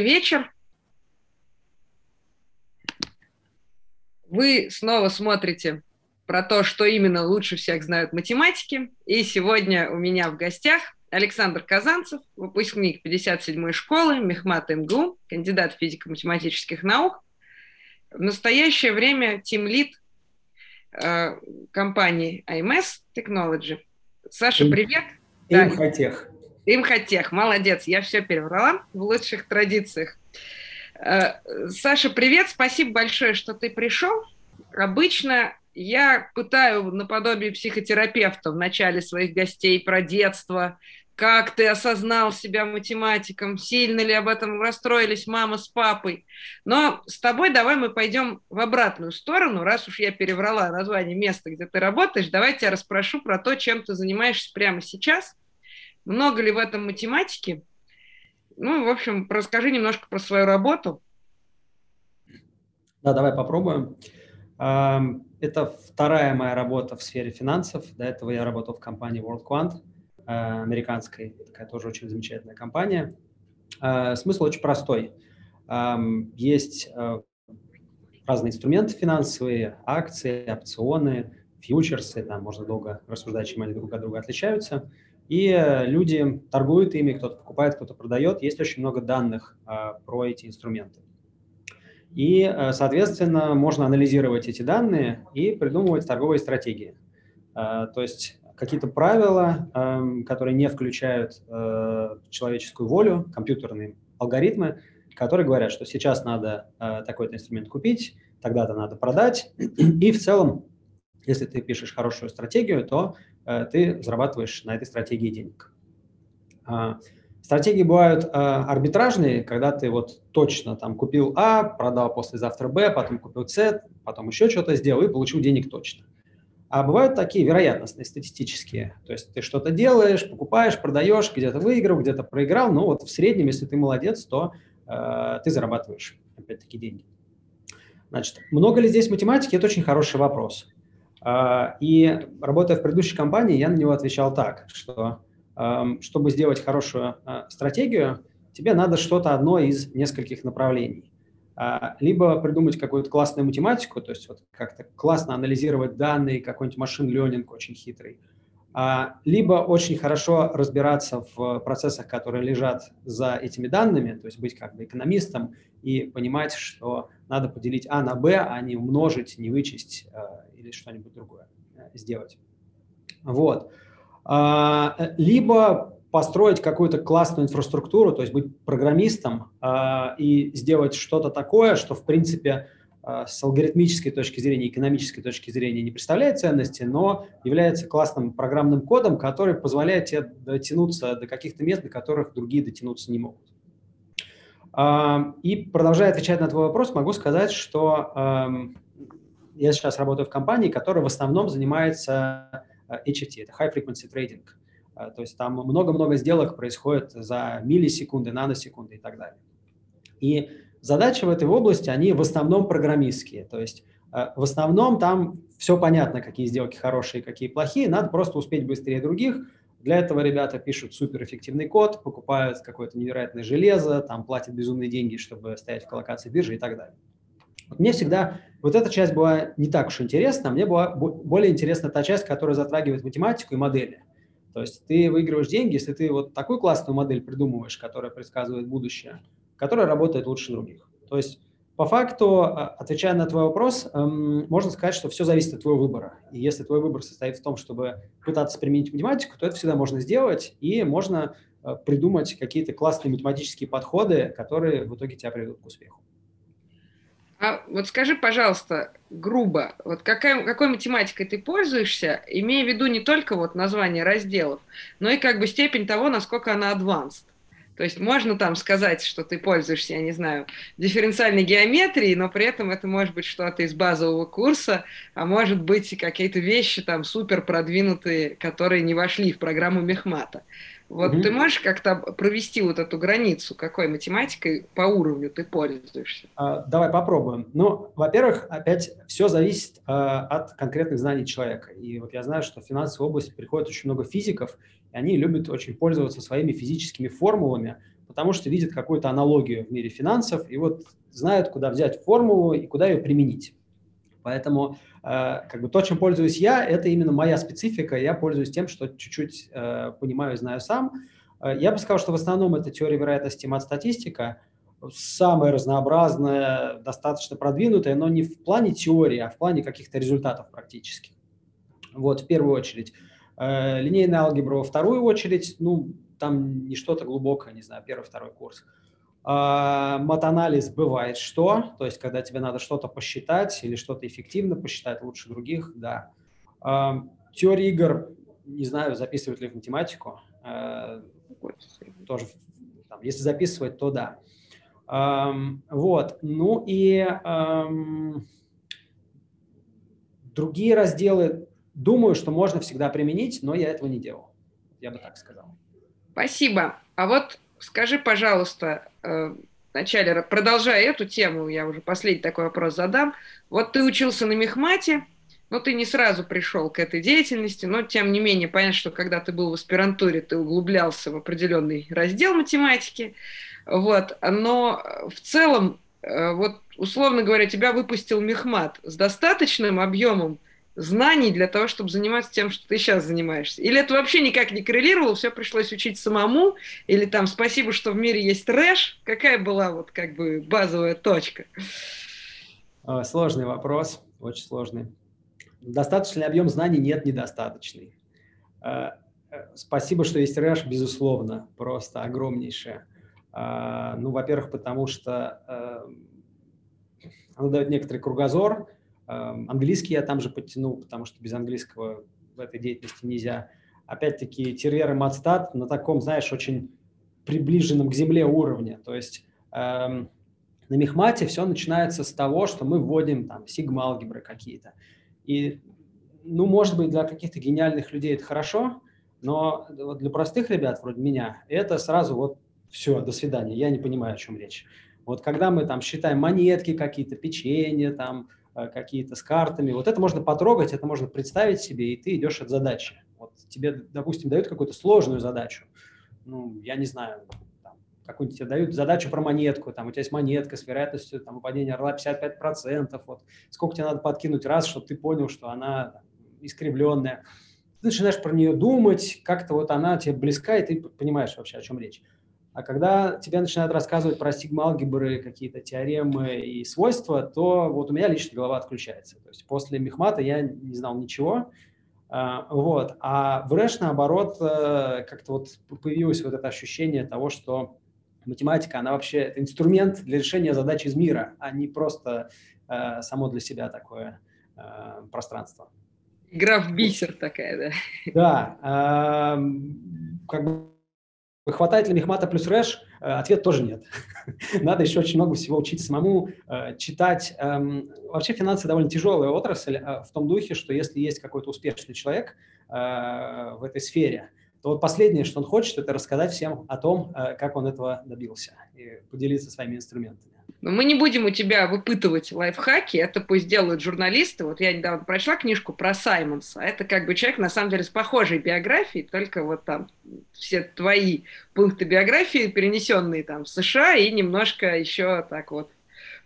вечер. Вы снова смотрите про то, что именно лучше всех знают математики. И сегодня у меня в гостях Александр Казанцев, выпускник 57-й школы, Мехмат МГУ, кандидат физико-математических наук. В настоящее время тимлид э, компании IMS Technology. Саша, привет. Имхотех. Имхотех, молодец, я все переврала в лучших традициях. Э, Саша, привет, спасибо большое, что ты пришел. Обычно я пытаю наподобие психотерапевта в начале своих гостей про детство, как ты осознал себя математиком, сильно ли об этом расстроились мама с папой. Но с тобой давай мы пойдем в обратную сторону, раз уж я переврала название места, где ты работаешь, давай я расспрошу про то, чем ты занимаешься прямо сейчас – много ли в этом математики? Ну, в общем, расскажи немножко про свою работу. Да, давай попробуем. Это вторая моя работа в сфере финансов. До этого я работал в компании World Quant, э, американской, такая тоже очень замечательная компания. Э, смысл очень простой. Есть э, разные инструменты финансовые, акции, опционы, фьючерсы, там можно долго рассуждать, чем они друг от друга отличаются – и э, люди торгуют ими, кто-то покупает, кто-то продает. Есть очень много данных а, про эти инструменты. И, э, соответственно, можно анализировать эти данные и придумывать торговые стратегии. То есть какие-то правила, эм, которые не включают э, человеческую волю, компьютерные алгоритмы, которые говорят, что сейчас надо такой-то инструмент купить, тогда-то надо продать. И в целом, если ты пишешь хорошую стратегию, то Э, ты зарабатываешь на этой стратегии денег. А, стратегии бывают а, арбитражные, когда ты вот точно там купил А, продал послезавтра Б, потом купил С, потом еще что-то сделал и получил денег точно. А бывают такие вероятностные, статистические. То есть ты что-то делаешь, покупаешь, продаешь, где-то выиграл, где-то проиграл. Но вот в среднем, если ты молодец, то э, ты зарабатываешь опять-таки деньги. Значит, много ли здесь математики? Это очень хороший вопрос. А, и работая в предыдущей компании, я на него отвечал так, что чтобы сделать хорошую а, стратегию, тебе надо что-то одно из нескольких направлений. А, либо придумать какую-то классную математику, то есть вот как-то классно анализировать данные, какой-нибудь машин ленинг очень хитрый, либо очень хорошо разбираться в процессах, которые лежат за этими данными, то есть быть как бы экономистом и понимать, что надо поделить А на Б, а не умножить, не вычесть или что-нибудь другое э, сделать. Вот. А, либо построить какую-то классную инфраструктуру, то есть быть программистом а, и сделать что-то такое, что, в принципе, а, с алгоритмической точки зрения, экономической точки зрения не представляет ценности, но является классным программным кодом, который позволяет тебе дотянуться до каких-то мест, до которых другие дотянуться не могут. И продолжая отвечать на твой вопрос, могу сказать, что я сейчас работаю в компании, которая в основном занимается HFT, э, это High Frequency Trading. Э, то есть там много-много сделок происходит за миллисекунды, наносекунды и так далее. И задачи в этой области, они в основном программистские. То есть э, в основном там все понятно, какие сделки хорошие, какие плохие. Надо просто успеть быстрее других. Для этого ребята пишут суперэффективный код, покупают какое-то невероятное железо, там платят безумные деньги, чтобы стоять в коллокации биржи и так далее. Мне всегда вот эта часть была не так уж интересна, мне была более интересна та часть, которая затрагивает математику и модели. То есть ты выигрываешь деньги, если ты вот такую классную модель придумываешь, которая предсказывает будущее, которая работает лучше других. То есть по факту, а, отвечая на твой вопрос, эм, можно сказать, что все зависит от твоего выбора. И если твой выбор состоит в том, чтобы пытаться применить математику, то это всегда можно сделать, и можно э, придумать какие-то классные математические подходы, которые в итоге тебя приведут к успеху. А вот скажи, пожалуйста, грубо, вот какая, какой математикой ты пользуешься, имея в виду не только вот название разделов, но и как бы степень того, насколько она advanced. То есть можно там сказать, что ты пользуешься, я не знаю, дифференциальной геометрией, но при этом это может быть что-то из базового курса, а может быть какие-то вещи там супер продвинутые, которые не вошли в программу Мехмата. Вот угу. ты можешь как-то провести вот эту границу, какой математикой по уровню ты пользуешься? А, давай попробуем. Ну, во-первых, опять все зависит а, от конкретных знаний человека. И вот я знаю, что в финансовую область приходит очень много физиков, и они любят очень пользоваться своими физическими формулами, потому что видят какую-то аналогию в мире финансов и вот знают, куда взять формулу и куда ее применить. Поэтому э, как бы то, чем пользуюсь я, это именно моя специфика. Я пользуюсь тем, что чуть-чуть э, понимаю знаю сам. Э, я бы сказал, что в основном это теория вероятности мат-статистика, самая разнообразная, достаточно продвинутая, но не в плане теории, а в плане каких-то результатов практически. Вот, в первую очередь. Линейная алгебра во вторую очередь, ну, там не что-то глубокое, не знаю, первый-второй курс. А, матанализ бывает что, то есть когда тебе надо что-то посчитать или что-то эффективно посчитать лучше других, да. А, теория игр, не знаю, записывают ли в математику, а, тоже, там, если записывать, то да. Вот, ну и другие разделы, думаю, что можно всегда применить, но я этого не делал, я бы так сказал. Спасибо. А вот скажи, пожалуйста, э, вначале, продолжая эту тему, я уже последний такой вопрос задам. Вот ты учился на мехмате, но ты не сразу пришел к этой деятельности, но тем не менее понятно, что когда ты был в аспирантуре, ты углублялся в определенный раздел математики, вот, но в целом, э, вот условно говоря, тебя выпустил мехмат с достаточным объемом знаний для того, чтобы заниматься тем, что ты сейчас занимаешься? Или это вообще никак не коррелировало, все пришлось учить самому? Или там спасибо, что в мире есть рэш? Какая была вот как бы базовая точка? А, сложный вопрос, очень сложный. Достаточный объем знаний нет недостаточный. А, э, спасибо, что есть рэш, безусловно, просто огромнейшее. А, ну, во-первых, потому что э, оно дает некоторый кругозор, английский я там же подтянул, потому что без английского в этой деятельности нельзя. Опять-таки, терьер и матстат на таком, знаешь, очень приближенном к земле уровне. То есть эм, на мехмате все начинается с того, что мы вводим там сигма-алгебры какие-то. И, ну, может быть, для каких-то гениальных людей это хорошо, но для простых ребят, вроде меня, это сразу вот все, до свидания, я не понимаю, о чем речь. Вот когда мы там считаем монетки какие-то, печенье, там, какие-то с картами. Вот это можно потрогать, это можно представить себе, и ты идешь от задачи. Вот тебе, допустим, дают какую-то сложную задачу. Ну, я не знаю, какую-нибудь тебе дают задачу про монетку, там у тебя есть монетка с вероятностью там, выпадения орла 55%, вот сколько тебе надо подкинуть раз, чтобы ты понял, что она там, искривленная. Ты начинаешь про нее думать, как-то вот она тебе близка, и ты понимаешь вообще, о чем речь. А когда тебе начинают рассказывать про сигма-алгебры, какие-то теоремы и свойства, то вот у меня лично голова отключается. То есть после мехмата я не знал ничего. А, вот. А в РЭШ, наоборот, э, как-то вот появилось вот это ощущение того, что математика, она вообще это инструмент для решения задач из мира, а не просто э, само для себя такое э, пространство. Игра в бисер такая, да? Да. Как бы Хватает ли мехмата плюс рэш? Э, ответ тоже нет. Надо еще очень много всего учить самому, э, читать. Эм, вообще финансы довольно тяжелая отрасль э, в том духе, что если есть какой-то успешный человек в этой сфере, то вот последнее, что он хочет, это рассказать всем о том, как он этого добился и поделиться своими инструментами. Но мы не будем у тебя выпытывать лайфхаки, это пусть делают журналисты. Вот я недавно прочла книжку про Саймонса. Это как бы человек, на самом деле, с похожей биографией, только вот там все твои пункты биографии, перенесенные там в США, и немножко еще так вот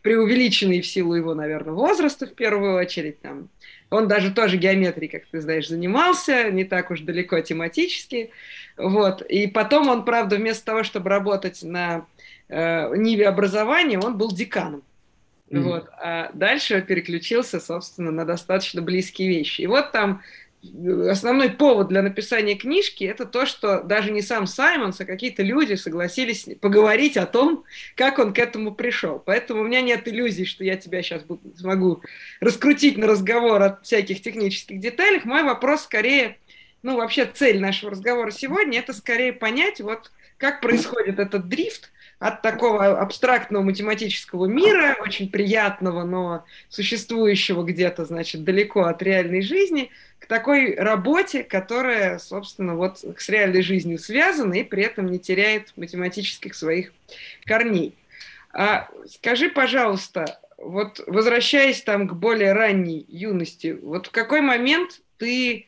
преувеличенный в силу его, наверное, возраста в первую очередь. Там. Он даже тоже геометрией, как ты знаешь, занимался, не так уж далеко тематически. Вот. И потом он, правда, вместо того, чтобы работать на э, ниве образования, он был деканом. Mm-hmm. Вот. А дальше переключился, собственно, на достаточно близкие вещи. И вот там э, основной повод для написания книжки это то, что даже не сам Саймонс, а какие-то люди согласились поговорить о том, как он к этому пришел. Поэтому у меня нет иллюзий, что я тебя сейчас буду, смогу раскрутить на разговор о всяких технических деталях. Мой вопрос скорее, ну вообще цель нашего разговора сегодня, это скорее понять, вот как происходит этот дрифт от такого абстрактного математического мира, очень приятного, но существующего где-то, значит, далеко от реальной жизни, к такой работе, которая, собственно, вот с реальной жизнью связана и при этом не теряет математических своих корней. А скажи, пожалуйста, вот возвращаясь там к более ранней юности, вот в какой момент ты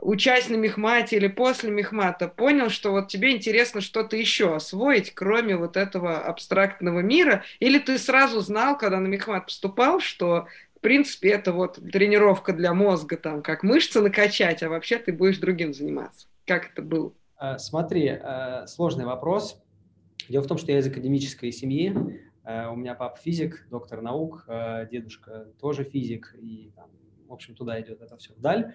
учась на мехмате или после мехмата, понял, что вот тебе интересно что-то еще освоить, кроме вот этого абстрактного мира? Или ты сразу знал, когда на мехмат поступал, что в принципе это вот тренировка для мозга, там, как мышцы накачать, а вообще ты будешь другим заниматься? Как это было? Э, смотри, э, сложный вопрос. Дело в том, что я из академической семьи. Э, у меня папа физик, доктор наук, дедушка тоже физик, и, в общем, туда идет это все вдаль.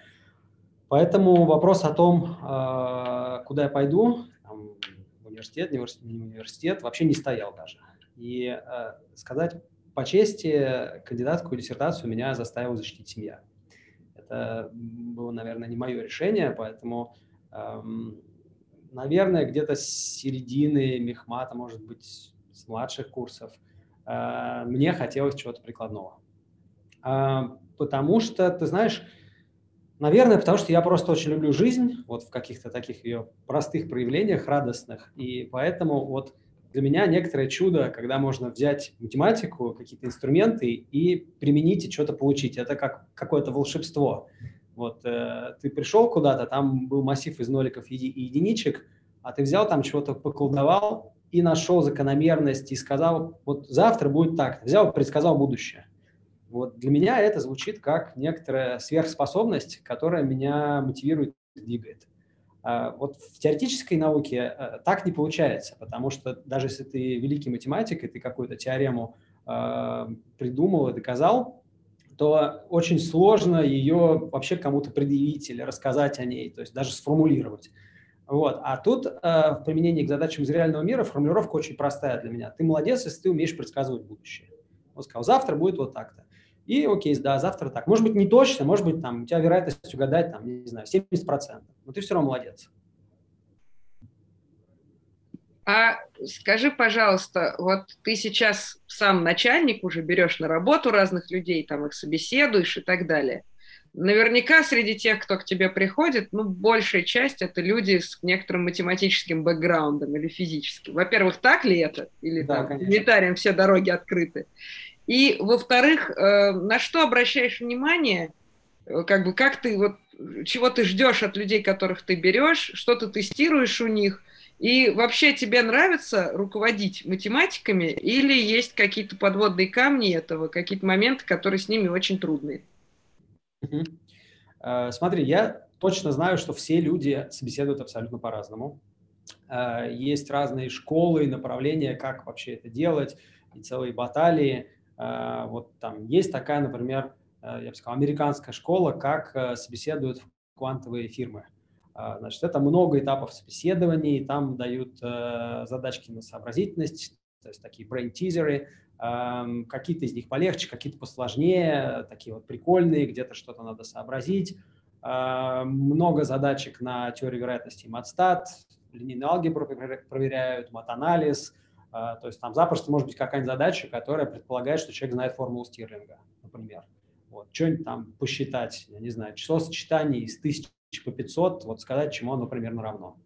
Поэтому вопрос о том, а, куда я пойду, там, в университет, не университет, вообще не стоял даже. И а, сказать по чести, кандидатскую диссертацию меня заставила защитить семья. Это было, наверное, не мое решение, поэтому, наверное, где-то с середины мехмата, может быть, с младших курсов, а, мне хотелось чего-то прикладного. Потому что, ты знаешь, Наверное, потому что я просто очень люблю жизнь, вот в каких-то таких ее простых проявлениях, радостных. И поэтому вот для меня некоторое чудо, когда можно взять математику, какие-то инструменты и применить и что-то получить. Это как какое-то волшебство. Вот э, ты пришел куда-то, там был массив из ноликов и единичек, а ты взял там чего-то поколдовал и нашел закономерность и сказал, вот завтра будет так. Взял, предсказал будущее. Вот для меня это звучит как некоторая сверхспособность, которая меня мотивирует двигает. А вот в теоретической науке э, так не получается, потому что даже если ты великий математик, и ты какую-то теорему э, придумал и доказал, то очень сложно ее вообще кому-то предъявить или рассказать о ней, то есть даже сформулировать. Вот. А тут э, в применении к задачам из реального мира формулировка очень простая для меня. Ты молодец, если ты умеешь предсказывать будущее. Он сказал, завтра будет вот так-то. И окей, да, завтра так. Может быть, не точно, может быть, там, у тебя вероятность угадать, там, не знаю, 70%. Но ты все равно молодец. А скажи, пожалуйста, вот ты сейчас сам начальник, уже берешь на работу разных людей, там их собеседуешь и так далее. Наверняка среди тех, кто к тебе приходит, ну, большая часть это люди с некоторым математическим бэкграундом или физическим. Во-первых, так ли это? Или да, там, гуманитариям все дороги открыты? И, во-вторых, э, на что обращаешь внимание, э, как бы как ты вот чего ты ждешь от людей, которых ты берешь, что ты тестируешь у них, и вообще тебе нравится руководить математиками или есть какие-то подводные камни этого, какие-то моменты, которые с ними очень трудные? Угу. Смотри, я точно знаю, что все люди собеседуют абсолютно по-разному. Есть разные школы и направления, как вообще это делать, и целые баталии. Э, вот там есть такая, например, э, я бы сказал, американская школа, как э, собеседуют квантовые фирмы. Значит, это много этапов собеседований, там дают задачки на сообразительность, то есть такие brain-тизеры, эм, какие-то из них полегче, какие-то посложнее, такие вот прикольные, где-то что-то надо сообразить. Много задачек на теорию вероятности матстат, линейную алгебру проверяют, матанализ, то есть там запросто может быть какая-нибудь задача, которая предполагает, что человек знает формулу Стирлинга, например. Вот. Что-нибудь там посчитать, я не знаю, число сочетаний из 1000 по 500, вот сказать, чему оно примерно равно.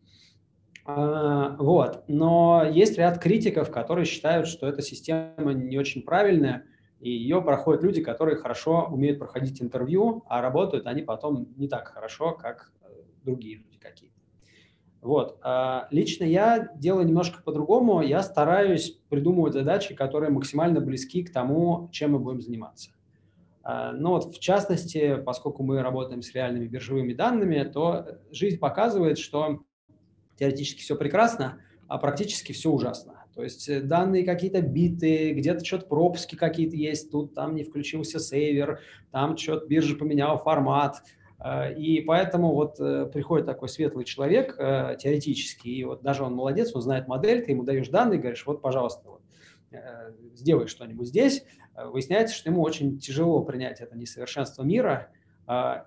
А, вот. Но есть ряд критиков, которые считают, что эта система не очень правильная, и ее проходят люди, которые хорошо умеют проходить интервью, а работают они потом не так хорошо, как э, другие люди какие-то. Вот. А, лично я делаю немножко по-другому. Я стараюсь придумывать задачи, которые максимально близки к тому, чем мы будем заниматься. А, ну вот, в частности, поскольку мы работаем с реальными биржевыми данными, то жизнь показывает, что теоретически все прекрасно, а практически все ужасно. То есть э, данные какие-то биты, где-то что-то пропуски какие-то есть, тут там не включился сейвер, там что-то биржа поменяла формат – и поэтому вот э, приходит такой светлый человек э, теоретически, и вот даже он молодец, он знает модель, ты ему даешь данные, говоришь, вот, пожалуйста, вот, сделай что-нибудь здесь. Выясняется, что ему очень тяжело принять это несовершенство мира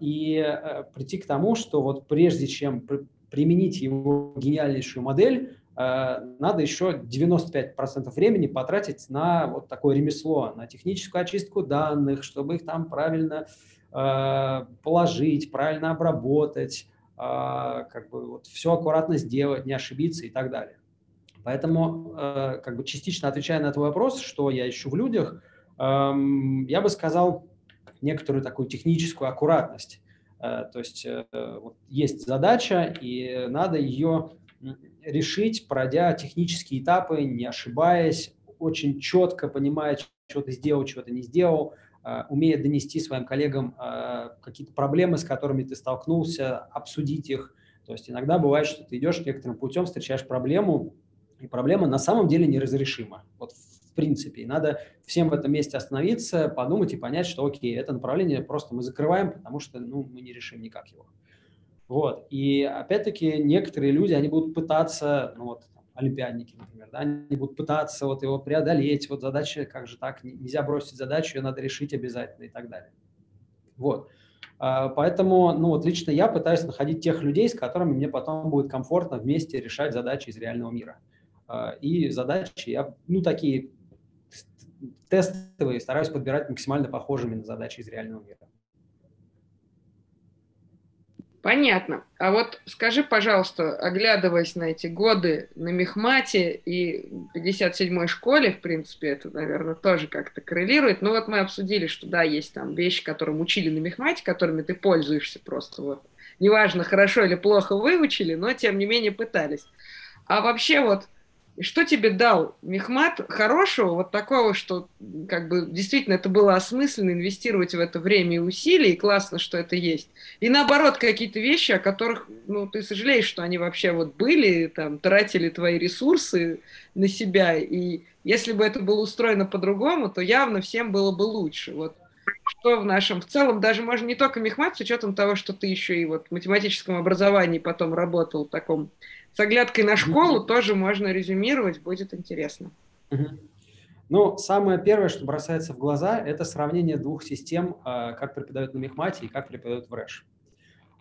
и прийти к тому, что вот прежде чем применить его гениальнейшую модель, надо еще 95% времени потратить на вот такое ремесло, на техническую очистку данных, чтобы их там правильно Э, положить, правильно обработать, э, как бы вот все аккуратно сделать, не ошибиться и так далее. Поэтому, э, как бы частично отвечая на твой вопрос, что я ищу в людях, эм, я бы сказал некоторую такую техническую аккуратность. То есть вот есть задача, и надо ее решить, пройдя технические этапы, не ошибаясь, очень четко понимая, что ты сделал, чего ты не сделал, умея донести своим коллегам какие-то проблемы, с которыми ты столкнулся, обсудить их. То есть иногда бывает, что ты идешь некоторым путем, встречаешь проблему, и проблема на самом деле неразрешима. Вот в принципе. И надо всем в этом месте остановиться, подумать и понять, что окей, это направление просто мы закрываем, потому что ну, мы не решим никак его. Вот. И опять-таки некоторые люди, они будут пытаться, ну вот, олимпиадники, например, да, они будут пытаться вот его преодолеть, вот задача, как же так, нельзя бросить задачу, ее надо решить обязательно и так далее. Вот. А, поэтому, ну вот лично я пытаюсь находить тех людей, с которыми мне потом будет комфортно вместе решать задачи из реального мира. А, и задачи я, ну, такие тестовые, стараюсь подбирать максимально похожими на задачи из реального мира. Понятно. А вот скажи, пожалуйста, оглядываясь на эти годы на Мехмате и 57-й школе, в принципе, это, наверное, тоже как-то коррелирует. Но вот мы обсудили, что да, есть там вещи, которым учили на Мехмате, которыми ты пользуешься просто вот. Неважно, хорошо или плохо выучили, но тем не менее пытались. А вообще вот и что тебе дал Мехмат хорошего, вот такого, что как бы действительно это было осмысленно инвестировать в это время и усилия, и классно, что это есть. И наоборот, какие-то вещи, о которых ну, ты сожалеешь, что они вообще вот были, там, тратили твои ресурсы на себя, и если бы это было устроено по-другому, то явно всем было бы лучше. Вот что в нашем, в целом, даже можно не только Мехмат, с учетом того, что ты еще и вот в математическом образовании потом работал в таком с оглядкой на школу тоже можно резюмировать, будет интересно. Ну, самое первое, что бросается в глаза, это сравнение двух систем, а, как преподают на Мехмате и как преподают в РЭШ.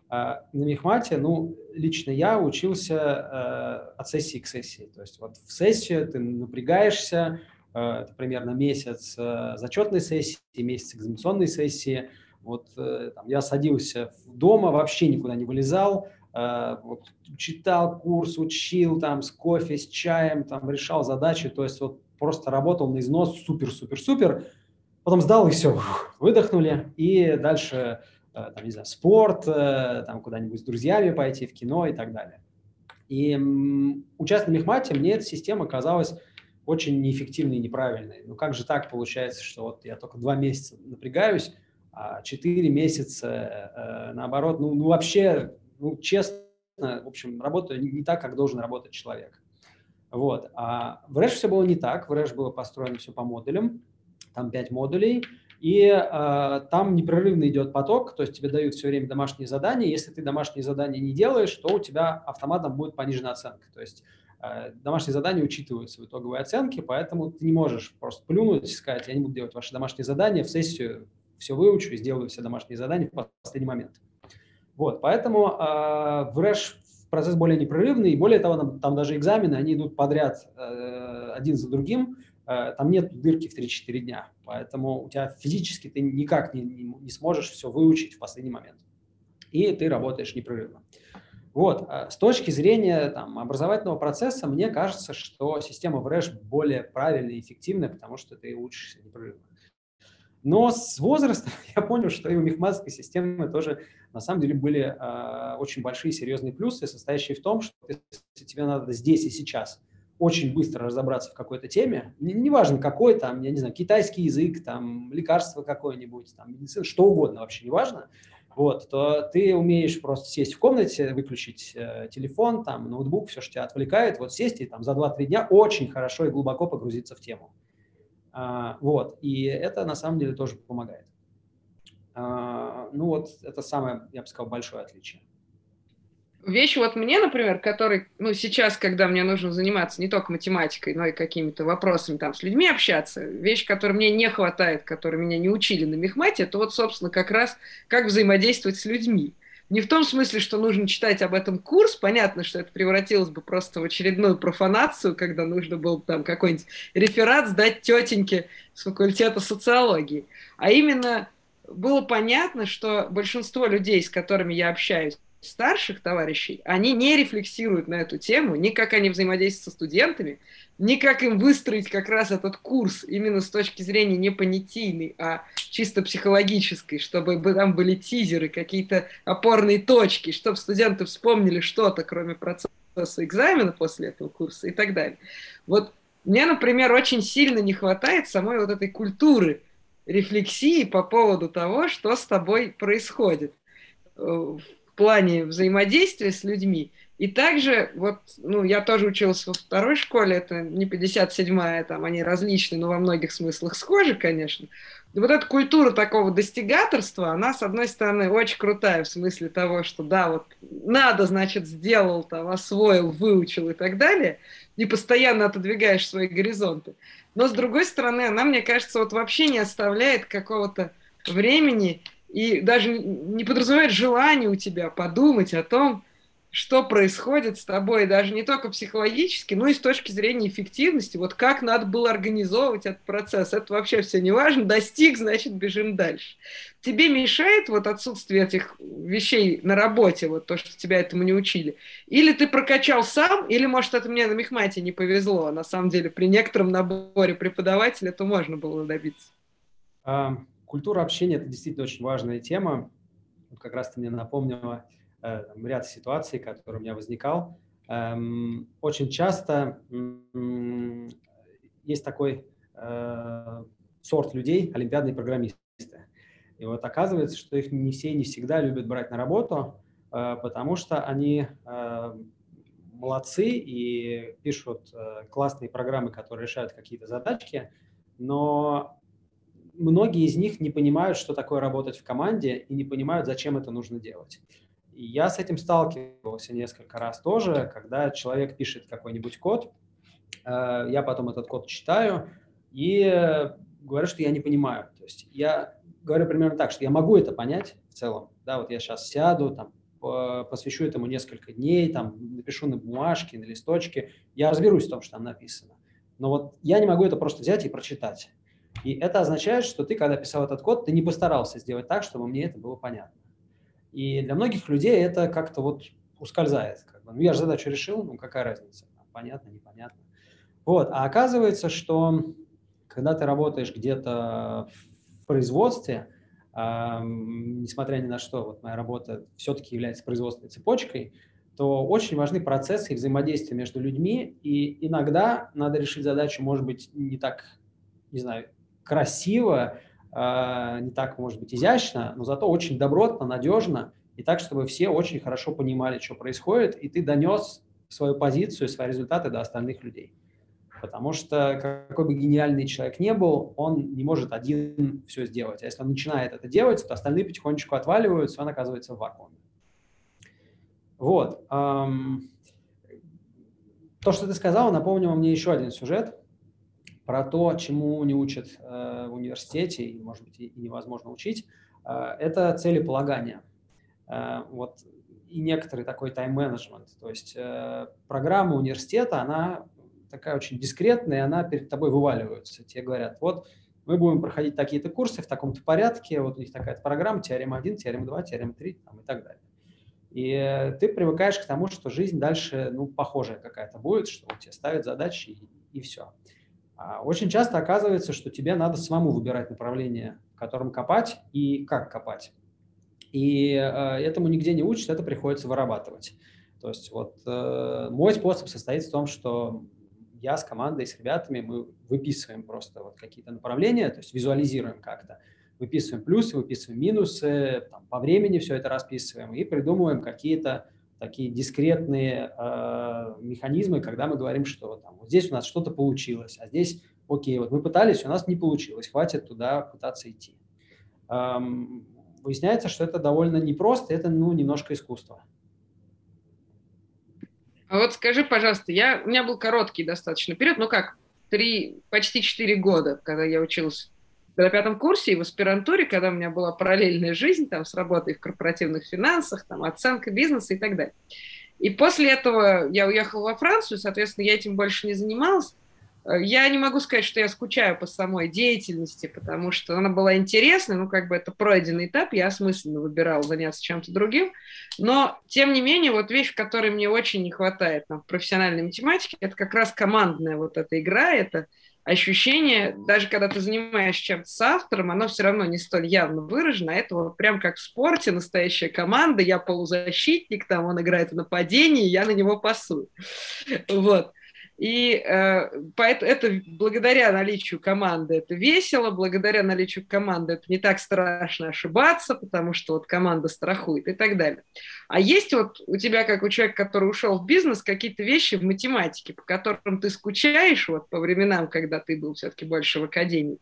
А, на Мехмате, ну, лично я учился а, от сессии к сессии. То есть вот в сессии ты напрягаешься, это примерно месяц зачетной сессии, месяц экзаменационной сессии. Вот э, там, я садился дома, вообще никуда не вылезал, вот, читал курс, учил там с кофе, с чаем, там решал задачи, то есть вот просто работал на износ, супер-супер-супер, потом сдал и все, выдохнули, и дальше, э, там, не знаю, спорт, э, там куда-нибудь с друзьями пойти в кино и так далее. И участвуя в Мехмате, мне эта система казалась очень неэффективной и неправильной. Ну как же так получается, что вот я только два месяца напрягаюсь, а четыре месяца, наоборот, ну, ну вообще ну, честно, в общем, работаю не так, как должен работать человек. Вот. А в Рэш все было не так. В Рэш было построено все по модулям. Там пять модулей. И э, там непрерывно идет поток, то есть тебе дают все время домашние задания. Если ты домашние задания не делаешь, то у тебя автоматом будет понижена оценка. То есть э, домашние задания учитываются в итоговой оценке, поэтому ты не можешь просто плюнуть и сказать, я не буду делать ваши домашние задания, в сессию все выучу и сделаю все домашние задания в последний момент. Вот, поэтому э, в РЭШ процесс более непрерывный, и более того, там, там даже экзамены, они идут подряд э, один за другим, э, там нет дырки в 3-4 дня, поэтому у тебя физически ты никак не, не, не сможешь все выучить в последний момент, и ты работаешь непрерывно. Вот, э, с точки зрения там, образовательного процесса, мне кажется, что система в РЭШ более правильная и эффективная, потому что ты учишься непрерывно. Но с возрастом я понял, что и у мехматской системы тоже на самом деле были э, очень большие серьезные плюсы, состоящие в том, что если тебе надо здесь и сейчас очень быстро разобраться в какой-то теме, неважно какой, там, я не знаю, китайский язык, там, лекарство какое-нибудь, там, медицина, что угодно вообще, неважно, вот, то ты умеешь просто сесть в комнате, выключить э, телефон, там, ноутбук, все, что тебя отвлекает, вот сесть и там за 2-3 дня очень хорошо и глубоко погрузиться в тему. А, вот, и это на самом деле тоже помогает. А, ну вот, это самое, я бы сказал, большое отличие. Вещь вот мне, например, который, ну, сейчас, когда мне нужно заниматься не только математикой, но и какими-то вопросами там с людьми общаться, вещь, которой мне не хватает, которой меня не учили на мехмате, это вот, собственно, как раз как взаимодействовать с людьми. Не в том смысле, что нужно читать об этом курс, понятно, что это превратилось бы просто в очередную профанацию, когда нужно было там какой-нибудь реферат сдать тетеньке с факультета социологии. А именно было понятно, что большинство людей, с которыми я общаюсь старших товарищей, они не рефлексируют на эту тему, ни как они взаимодействуют со студентами, ни как им выстроить как раз этот курс именно с точки зрения не понятийной, а чисто психологической, чтобы там были тизеры, какие-то опорные точки, чтобы студенты вспомнили что-то, кроме процесса экзамена после этого курса и так далее. Вот мне, например, очень сильно не хватает самой вот этой культуры рефлексии по поводу того, что с тобой происходит э, плане взаимодействия с людьми. И также, вот, ну, я тоже училась во второй школе, это не 57-я, там они различные, но во многих смыслах схожи, конечно. И вот эта культура такого достигаторства, она, с одной стороны, очень крутая, в смысле того, что, да, вот, надо, значит, сделал, там, освоил, выучил и так далее, и постоянно отодвигаешь свои горизонты. Но, с другой стороны, она, мне кажется, вот вообще не оставляет какого-то времени и даже не подразумевает желания у тебя подумать о том, что происходит с тобой, даже не только психологически, но и с точки зрения эффективности, вот как надо было организовывать этот процесс, это вообще все не важно, достиг, значит, бежим дальше. Тебе мешает вот отсутствие этих вещей на работе, вот то, что тебя этому не учили? Или ты прокачал сам, или, может, это мне на Мехмате не повезло, а на самом деле при некотором наборе преподавателя это можно было добиться? Культура общения – это действительно очень важная тема. Вот как раз ты мне напомнила, Э, ряд ситуаций, который у меня возникал. Эм, очень часто есть такой э, сорт людей, олимпиадные программисты. И вот оказывается, что их не все не всегда любят брать на работу, э, потому что они молодцы и пишут классные программы, которые решают какие-то задачки, но многие из них не понимают, что такое работать в команде и не понимают, зачем это нужно делать. И я с этим сталкивался несколько раз тоже, когда человек пишет какой-нибудь код, э, я потом этот код читаю и говорю, что я не понимаю. То есть я говорю примерно так, что я могу это понять в целом. Да, вот я сейчас сяду, там, посвящу этому несколько дней, там, напишу на бумажке, на листочке, я разберусь в том, что там написано. Но вот я не могу это просто взять и прочитать. И это означает, что ты, когда писал этот код, ты не постарался сделать так, чтобы мне это было понятно. И для многих людей это как-то вот ускользает. Как бы. Ну, я же задачу решил, ну какая разница, понятно, непонятно. Вот, а оказывается, что когда ты работаешь где-то в производстве, э, несмотря ни на что, вот моя работа все-таки является производственной цепочкой, то очень важны процессы и взаимодействия между людьми, и иногда надо решить задачу, может быть, не так, не знаю, красиво, а, не так, может быть, изящно, но зато очень добротно, надежно, и так, чтобы все очень хорошо понимали, что происходит, и ты донес свою позицию, свои результаты до остальных людей. Потому что какой бы гениальный человек не был, он не может один все сделать. А если он начинает это делать, то остальные потихонечку отваливаются, он оказывается в вакууме. Вот. То, что ты сказал, напомнило мне еще один сюжет про то, чему не учат э, в университете, и, может быть, и невозможно учить, э, это целеполагание. Э, вот, и некоторый такой тайм-менеджмент. То есть э, программа университета, она такая очень дискретная, и она перед тобой вываливается. Тебе говорят, вот мы будем проходить такие-то курсы в таком-то порядке, вот у них такая программа, теорема 1, теорема 2, теорема 3 там, и так далее. И ты привыкаешь к тому, что жизнь дальше, ну, похожая какая-то будет, что тебе ставят задачи и, и все. А очень часто оказывается, что тебе надо самому выбирать направление, в котором копать и как копать. И э, этому нигде не учат, это приходится вырабатывать. То есть вот э, мой способ состоит в том, что я с командой, с ребятами, мы выписываем просто вот какие-то направления, то есть визуализируем как-то, выписываем плюсы, выписываем минусы, там, по времени все это расписываем и придумываем какие-то такие дискретные э, механизмы, когда мы говорим, что там, вот здесь у нас что-то получилось, а здесь, окей, вот мы пытались, у нас не получилось, хватит туда пытаться идти. Эм, выясняется, что это довольно непросто, это ну, немножко искусство. А вот скажи, пожалуйста, я, у меня был короткий достаточно период, ну как, три, почти четыре года, когда я учился на пятом курсе и в аспирантуре, когда у меня была параллельная жизнь там, с работой в корпоративных финансах, там, оценка бизнеса и так далее. И после этого я уехала во Францию, соответственно, я этим больше не занималась. Э, я не могу сказать, что я скучаю по самой деятельности, потому что она была интересной, ну, как бы это пройденный этап, я осмысленно выбирал заняться чем-то другим, но, тем не менее, вот вещь, которой мне очень не хватает там, в профессиональной математике, это как раз командная вот эта игра, это ощущение, даже когда ты занимаешься чем-то с автором, оно все равно не столь явно выражено. Это вот прям как в спорте, настоящая команда, я полузащитник, там он играет в нападении, я на него пасую. Вот. И э, поэтому это благодаря наличию команды это весело, благодаря наличию команды это не так страшно ошибаться, потому что вот команда страхует и так далее. А есть вот у тебя, как у человека, который ушел в бизнес, какие-то вещи в математике, по которым ты скучаешь вот по временам, когда ты был все-таки больше в академии,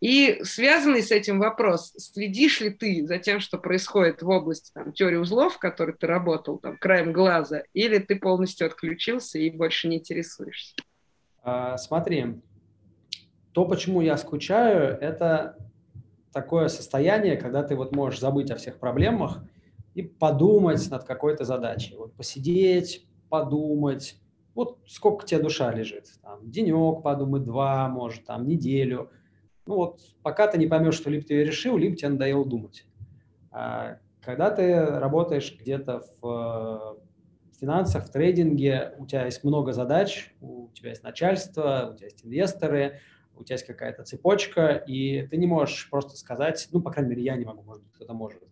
и связанный с этим вопрос, следишь ли ты за тем, что происходит в области там, теории узлов, в которой ты работал, там, краем глаза, или ты полностью отключился и больше не интересуешься? А, смотри, то, почему я скучаю, это такое состояние, когда ты вот можешь забыть о всех проблемах и подумать над какой-то задачей. Вот посидеть, подумать, вот сколько тебе душа лежит. Там, денек подумать, два, может, там, неделю – ну вот пока ты не поймешь, что либо ты решил, либо тебе надоело думать. А когда ты работаешь где-то в финансах, в трейдинге, у тебя есть много задач, у тебя есть начальство, у тебя есть инвесторы, у тебя есть какая-то цепочка, и ты не можешь просто сказать, ну, по крайней мере, я не могу, может быть, кто-то может,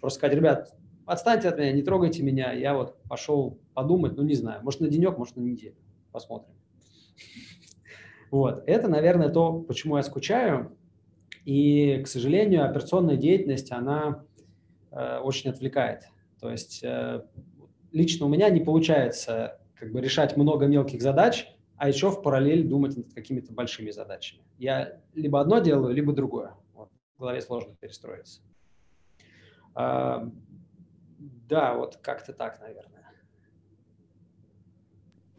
просто сказать, ребят, отстаньте от меня, не трогайте меня, я вот пошел подумать, ну, не знаю, может, на денек, может, на неделю, посмотрим. Вот. Это, наверное, то, почему я скучаю. И, к сожалению, операционная деятельность, она э, очень отвлекает. То есть э, лично у меня не получается как бы решать много мелких задач, а еще в параллель думать над какими-то большими задачами. Я либо одно делаю, либо другое. Вот. В голове сложно перестроиться. Э, да, вот как-то так, наверное.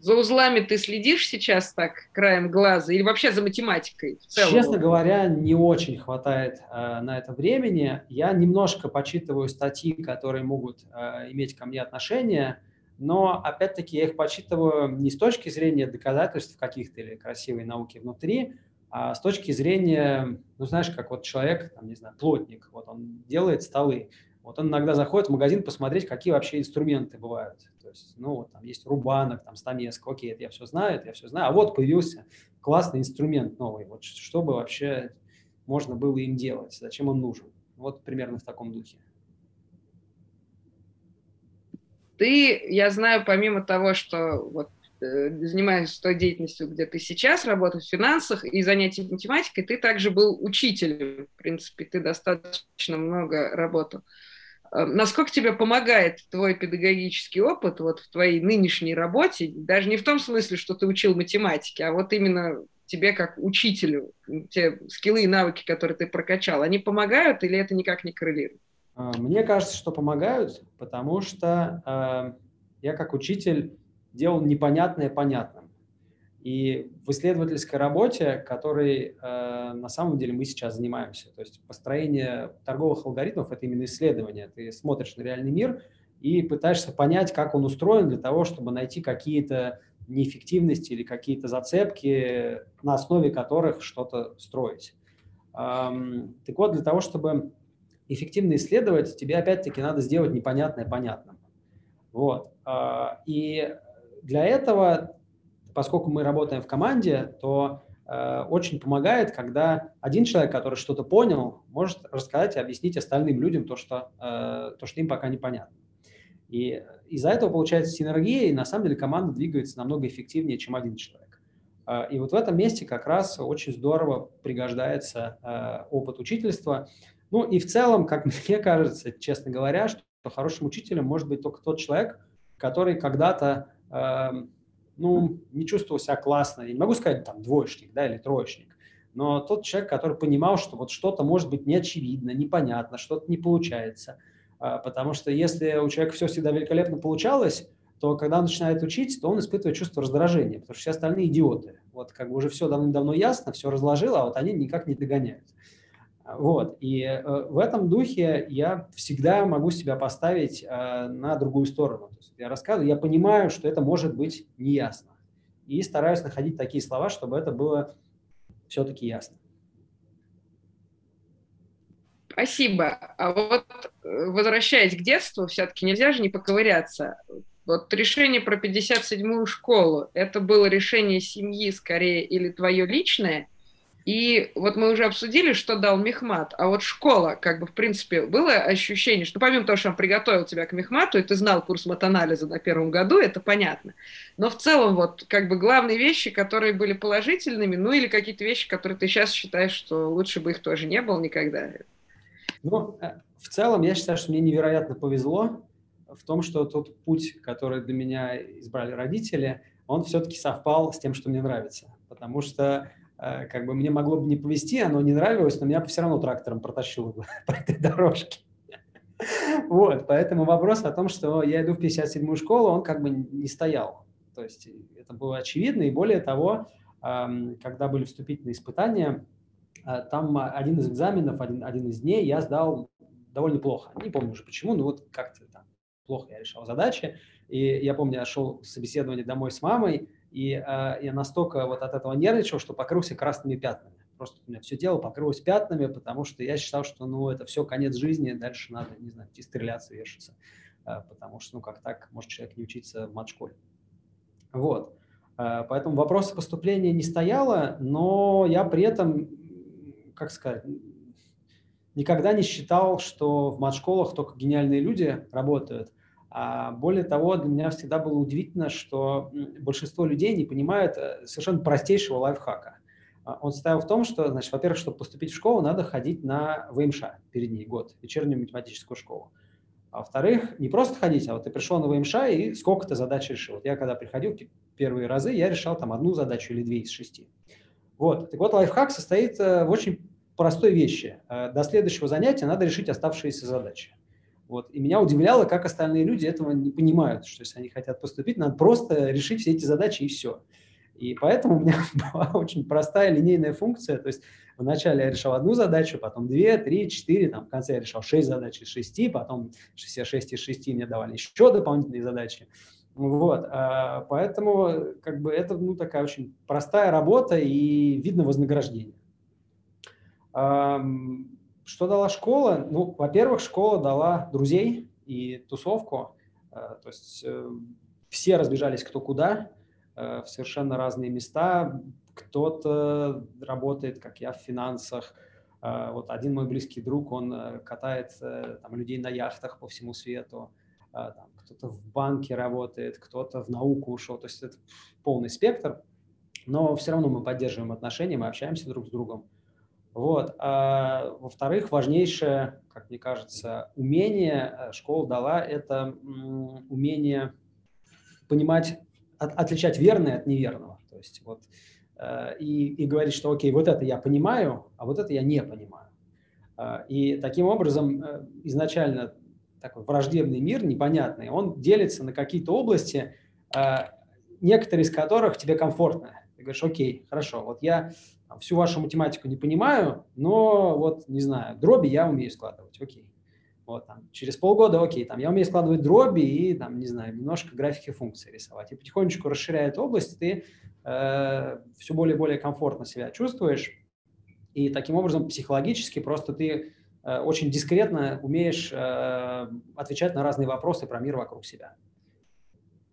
За узлами ты следишь сейчас так краем глаза или вообще за математикой? В целом? Честно говоря, не очень хватает э, на это времени. Я немножко почитываю статьи, которые могут э, иметь ко мне отношение, но опять-таки я их почитываю не с точки зрения доказательств каких-то или красивой науки внутри, а с точки зрения, ну знаешь, как вот человек, там, не знаю, плотник, вот он делает столы, вот он иногда заходит в магазин посмотреть, какие вообще инструменты бывают. Есть, ну, вот там есть рубанок, там стамеска, окей, это я все знаю, это я все знаю. А вот появился классный инструмент новый. Вот что бы вообще можно было им делать, зачем он нужен. Вот примерно в таком духе. Ты, я знаю, помимо того, что вот э, занимаешься той деятельностью, где ты сейчас работаешь в финансах и занятий математикой, ты также был учителем. В принципе, ты достаточно много работал. Эм, насколько тебе помогает твой педагогический опыт вот в твоей нынешней работе, даже не в том смысле, что ты учил математике, а вот именно тебе как учителю, те скиллы и навыки, которые ты прокачал, они помогают или это никак не коррелирует? А, мне кажется, что помогают, потому что э, я как учитель делал непонятное понятным. И в исследовательской работе, которой э, на самом деле мы сейчас занимаемся, то есть построение торговых алгоритмов – это именно исследование. Ты смотришь на реальный мир и пытаешься понять, как он устроен для того, чтобы найти какие-то неэффективности или какие-то зацепки, на основе которых что-то строить. Эм, так вот, для того, чтобы эффективно исследовать, тебе опять-таки надо сделать непонятное понятным. Вот. Э, и для этого поскольку мы работаем в команде, то э, очень помогает, когда один человек, который что-то понял, может рассказать и объяснить остальным людям то, что, э, то, что им пока непонятно. И из-за этого получается синергия, и на самом деле команда двигается намного эффективнее, чем один человек. Э, и вот в этом месте как раз очень здорово пригождается э, опыт учительства. Ну и в целом, как мне кажется, честно говоря, что хорошим учителем может быть только тот человек, который когда-то э, ну, не чувствовал себя классно. Я не могу сказать там двоечник, да, или троечник, но тот человек, который понимал, что вот что-то может быть неочевидно, непонятно, что-то не получается. А, потому что если у человека все всегда великолепно получалось, то когда он начинает учить, то он испытывает чувство раздражения, потому что все остальные идиоты. Вот как бы уже все давно-давно ясно, все разложил, а вот они никак не догоняют. Вот. И э, в этом духе я всегда могу себя поставить э, на другую сторону. То есть я рассказываю, я понимаю, что это может быть неясно. и стараюсь находить такие слова, чтобы это было все-таки ясно. Спасибо. А вот э, возвращаясь к детству, все-таки нельзя же не поковыряться. Вот решение про 57-ю школу, это было решение семьи скорее или твое личное? И вот мы уже обсудили, что дал Мехмат, а вот школа, как бы, в принципе, было ощущение, что помимо того, что он приготовил тебя к Мехмату, и ты знал курс матанализа на первом году, это понятно. Но в целом, вот, как бы, главные вещи, которые были положительными, ну, или какие-то вещи, которые ты сейчас считаешь, что лучше бы их тоже не было никогда. Ну, э, в целом, я считаю, что мне невероятно повезло в том, что тот путь, который для меня избрали родители, он все-таки совпал с тем, что мне нравится. Потому что как бы мне могло бы не повезти, оно не нравилось, но меня бы все равно трактором протащило бы по этой дорожке. Вот, поэтому вопрос о том, что я иду в 57-ю школу, он как бы не стоял. То есть это было очевидно, и более того, когда были вступительные испытания, э, там один из экзаменов, один, один из дней я сдал довольно плохо. Не помню уже почему, но вот как-то там плохо я решал задачи. И я помню, я шел собеседование домой с мамой, и э, я настолько вот от этого нервничал, что покрылся красными пятнами. Просто у меня все тело покрылось пятнами, потому что я считал, что ну это все конец жизни, дальше надо, не знаю, идти стреляться, вешаться. Э, потому что, ну как так, может человек не учиться в матшколе. Вот. Э, поэтому вопроса поступления не стояло, но я при этом, как сказать, никогда не считал, что в матшколах только гениальные люди работают – более того, для меня всегда было удивительно, что большинство людей не понимают э, совершенно простейшего лайфхака. А, он состоял в том, что, значит, во-первых, чтобы поступить в школу, надо ходить на ВМШ перед ней год, вечернюю математическую школу. А во-вторых, не просто ходить, а вот ты пришел на ВМШ и сколько ты задач решил. Вот я когда приходил первые разы, я решал там одну задачу или две из шести. Вот. Так вот, лайфхак состоит э, в очень простой вещи. Э, до следующего занятия надо решить оставшиеся задачи. Вот. И меня удивляло, как остальные люди этого не понимают, что если они хотят поступить, надо просто решить все эти задачи и все. И поэтому у меня была очень простая линейная функция. То есть вначале я решал одну задачу, потом две, три, четыре, там в конце я решал шесть задач из шести, потом все шесть из шести мне давали еще дополнительные задачи. Вот, а, поэтому как бы это ну, такая очень простая работа и видно вознаграждение. Что дала школа? Ну, во-первых, школа дала друзей и тусовку. Э, то есть э, все разбежались кто куда, э, в совершенно разные места. Кто-то работает, как я, в финансах. Вот один мой близкий друг, он катает там, людей на яхтах по всему свету. кто-то в банке работает, кто-то в науку ушел. То есть это полный спектр. Но все равно мы поддерживаем отношения, мы общаемся друг с другом. Вот. А, во-вторых, важнейшее, как мне кажется, умение э, школа дала – это умение понимать, от, отличать верное от неверного. То есть вот э, и, и говорить, что окей, вот это я понимаю, а вот это я не понимаю. А, и таким образом э, изначально такой враждебный мир, непонятный, он делится на какие-то области, некоторые из которых тебе комфортно. Говоришь, окей, хорошо, вот я всю вашу математику не понимаю, но вот, не знаю, дроби я умею складывать, окей. Вот, там, через полгода, окей, там, я умею складывать дроби и, там, не знаю, немножко графики функций рисовать. И потихонечку расширяя эту область, ты э, все более и более комфортно себя чувствуешь. И таким образом психологически просто ты э, очень дискретно умеешь э, отвечать на разные вопросы про мир вокруг себя.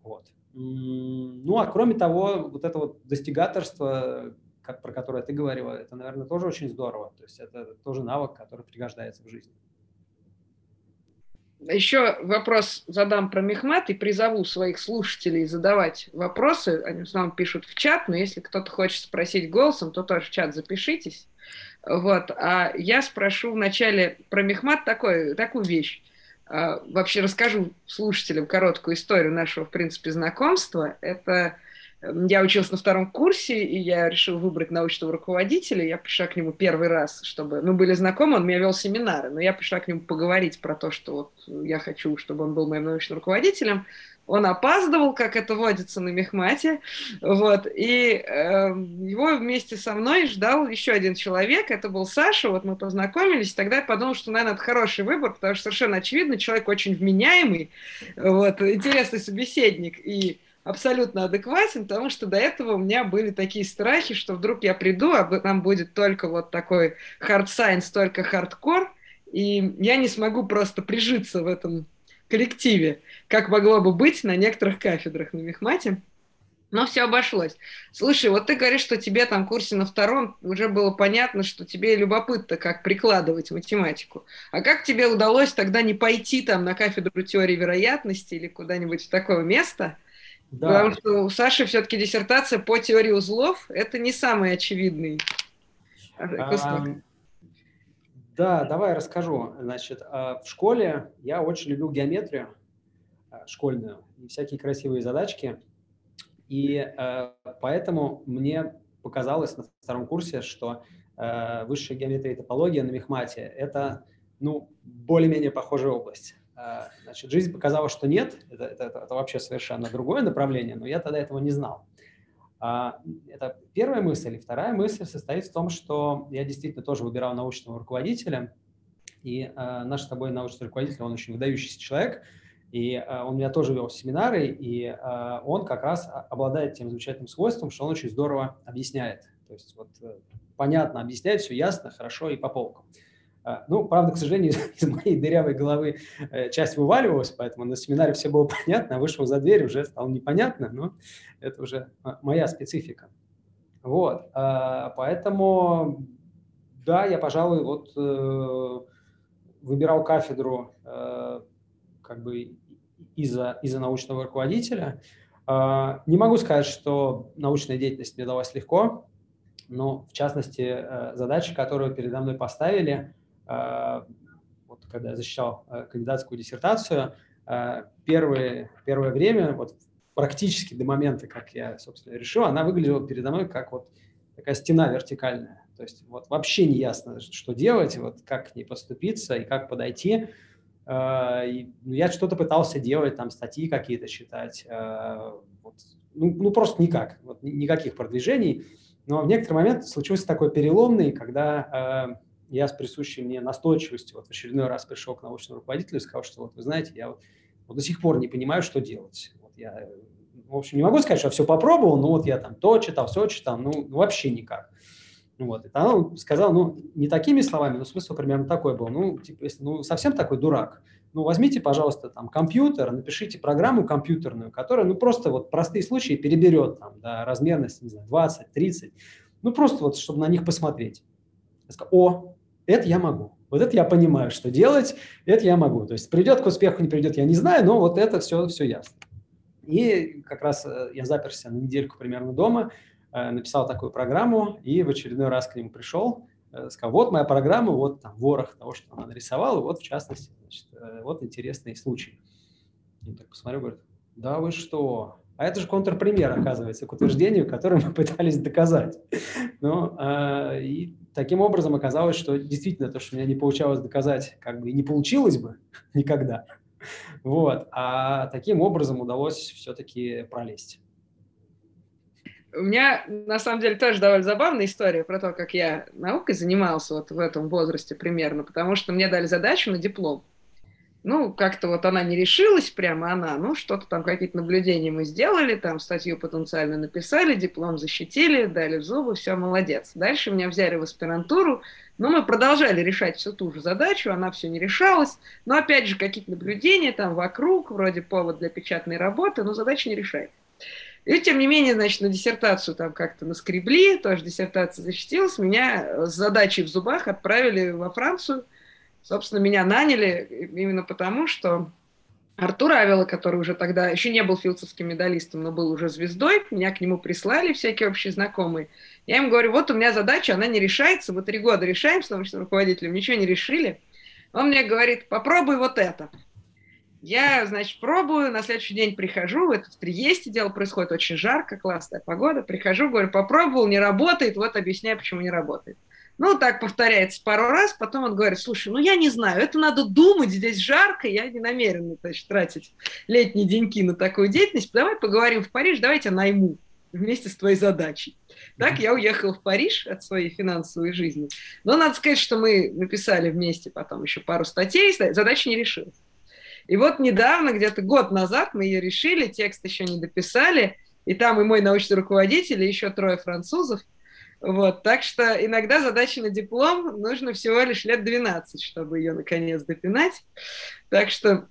Вот. Ну, а кроме того, вот это вот достигаторство, как, про которое ты говорила, это, наверное, тоже очень здорово. То есть это тоже навык, который пригождается в жизни. Еще вопрос задам про Мехмат и призову своих слушателей задавать вопросы. Они в основном пишут в чат, но если кто-то хочет спросить голосом, то тоже в чат запишитесь. Вот. А я спрошу вначале про Мехмат такой, такую вещь. А, вообще расскажу слушателям короткую историю нашего, в принципе, знакомства. Это я училась на втором курсе, и я решила выбрать научного руководителя. Я пришла к нему первый раз, чтобы... Мы были знакомы, он меня вел семинары, но я пришла к нему поговорить про то, что вот я хочу, чтобы он был моим научным руководителем. Он опаздывал, как это водится на Мехмате, вот, и э, его вместе со мной ждал еще один человек, это был Саша, вот мы познакомились, тогда я подумала, что, наверное, это хороший выбор, потому что совершенно очевидно, человек очень вменяемый, вот, интересный собеседник, и абсолютно адекватен, потому что до этого у меня были такие страхи, что вдруг я приду, а там будет только вот такой hard science, только хардкор, и я не смогу просто прижиться в этом коллективе, как могло бы быть на некоторых кафедрах на Мехмате. Но все обошлось. Слушай, вот ты говоришь, что тебе там курсе на втором уже было понятно, что тебе любопытно, как прикладывать математику. А как тебе удалось тогда не пойти там на кафедру теории вероятности или куда-нибудь в такое место? Да. Потому что у Саши все-таки диссертация по теории узлов – это не самый очевидный кусок. А, да, давай расскажу. Значит, а, в школе я очень любил геометрию а, школьную и всякие красивые задачки – и э, поэтому мне показалось на втором курсе, что высшая геометрия и топология на мехмате – это ну, более-менее похожая область. Значит, жизнь показала, что нет, это, это, это вообще совершенно другое направление, но я тогда этого не знал. А, это первая мысль. И вторая мысль состоит в том, что я действительно тоже выбирал научного руководителя, и э, наш с тобой научный руководитель, он очень выдающийся человек – и э, он меня тоже вел в семинары, и он как раз обладает тем замечательным свойством, что он очень здорово объясняет. То есть вот э, понятно объясняет, все ясно, хорошо и по полкам. Ну, правда, к сожалению, из моей дырявой головы часть вываливалась, поэтому на семинаре все было понятно, а вышел за дверь, уже стало непонятно, но это уже моя специфика. Вот, поэтому, да, я, пожалуй, вот выбирал кафедру как бы из-за из научного руководителя. А, не могу сказать, что научная деятельность мне далась легко, но в частности э, задачи, которые передо мной поставили, э, вот когда я защищал э, кандидатскую диссертацию, первое, первое время, вот практически до момента, как я, собственно, решил, она выглядела передо мной как вот такая стена вертикальная. То есть вот вообще не ясно, что делать, вот как к ней поступиться и как подойти. Э, ну, я что-то пытался делать, там статьи какие-то читать, э, вот, ну, ну просто никак, вот, никаких продвижений. Но в некоторый момент случился такой переломный, когда э, я с присущей мне настойчивостью вот в очередной раз пришел к научному руководителю и сказал, что вот вы знаете, я вот, вот до сих пор не понимаю, что делать. Вот я, в общем, не могу сказать, что я все попробовал, но вот я там то читал, все читал, ну вообще никак. Вот. И он сказал, ну, не такими словами, но смысл примерно такой был. Ну, типа, если ну, совсем такой дурак, ну, возьмите, пожалуйста, там, компьютер, напишите программу компьютерную, которая, ну, просто вот простые случаи переберет, там, да, размерность, не знаю, 20, 30, ну, просто вот, чтобы на них посмотреть. Я сказал, о, это я могу. Вот это я понимаю, что делать, это я могу. То есть придет к успеху, не придет, я не знаю, но вот это все, все ясно. И как раз э, я заперся на недельку примерно дома, Э, написал такую программу и в очередной раз к нему пришел, э, сказал, вот моя программа, вот там ворох того, что она нарисовала, вот в частности, значит, вот интересный случай. Он так посмотрел, говорит, да вы что? А это же контрпример, оказывается, к утверждению, которое мы пытались доказать. Ну, э, и таким образом оказалось, что действительно то, что у меня не получалось доказать, как бы не получилось бы никогда. Вот. А таким образом удалось все-таки пролезть. У меня, на самом деле, тоже довольно забавная история про то, как я наукой занимался вот в этом возрасте примерно, потому что мне дали задачу на диплом. Ну, как-то вот она не решилась, прямо она, ну, что-то там, какие-то наблюдения мы сделали, там статью потенциально написали, диплом защитили, дали в зубы, все, молодец. Дальше меня взяли в аспирантуру, но мы продолжали решать всю ту же задачу, она все не решалась, но опять же какие-то наблюдения там вокруг, вроде повод для печатной работы, но задача не решается. И тем не менее, значит, на диссертацию там как-то наскребли, тоже диссертация защитилась, меня с задачей в зубах отправили во Францию. Собственно, меня наняли именно потому, что Артур Авела, который уже тогда еще не был филдсовским медалистом, но был уже звездой, меня к нему прислали всякие общие знакомые. Я им говорю, вот у меня задача, она не решается, мы три года решаем с научным руководителем, ничего не решили. Он мне говорит, попробуй вот это. Я, значит, пробую, на следующий день прихожу, это в Триесте дело происходит, очень жарко, классная погода, прихожу, говорю, попробовал, не работает, вот объясняю, почему не работает. Ну, так повторяется пару раз, потом он говорит, слушай, ну я не знаю, это надо думать, здесь жарко, я не намерен значит, тратить летние деньки на такую деятельность, давай поговорим в Париж, давайте найму вместе с твоей задачей. Так я уехала в Париж от своей финансовой жизни. Но надо сказать, что мы написали вместе потом еще пару статей, задача не решилась. И вот недавно, где-то год назад мы ее решили, текст еще не дописали, и там и мой научный руководитель, и еще трое французов. Вот, так что иногда задача на диплом нужно всего лишь лет 12, чтобы ее наконец допинать. Так что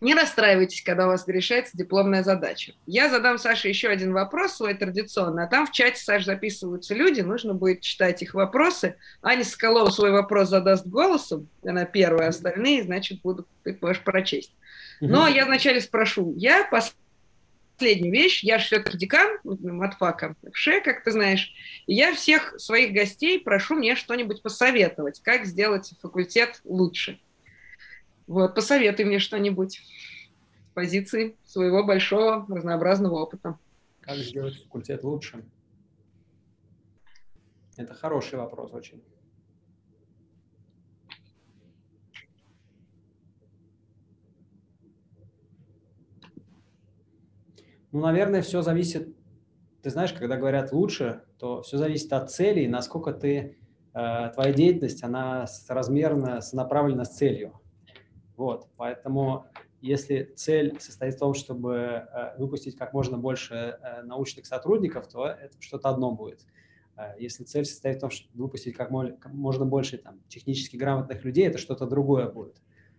не расстраивайтесь, когда у вас решается дипломная задача. Я задам Саше еще один вопрос свой традиционный, а там в чате, Саш, записываются люди, нужно будет читать их вопросы. Аня Соколова свой вопрос задаст голосом, она первая, остальные, значит, будут, ты можешь прочесть. Но я вначале спрошу, я последнюю вещь, я же все-таки декан матфака в ШЕ, как ты знаешь, и я всех своих гостей прошу мне что-нибудь посоветовать, как сделать факультет лучше. Вот, посоветуй мне что-нибудь с позиции своего большого разнообразного опыта. Как сделать факультет лучше? Это хороший вопрос очень. Ну, наверное, все зависит, ты знаешь, когда говорят лучше, то все зависит от цели, насколько ты, э, твоя деятельность, она соразмерна, направлена с целью. Вот, поэтому если цель состоит в том, чтобы э, выпустить как можно больше э, научных сотрудников, то это что-то одно будет. Если цель состоит в том, чтобы выпустить как можно больше там, технически грамотных людей, это что-то другое будет.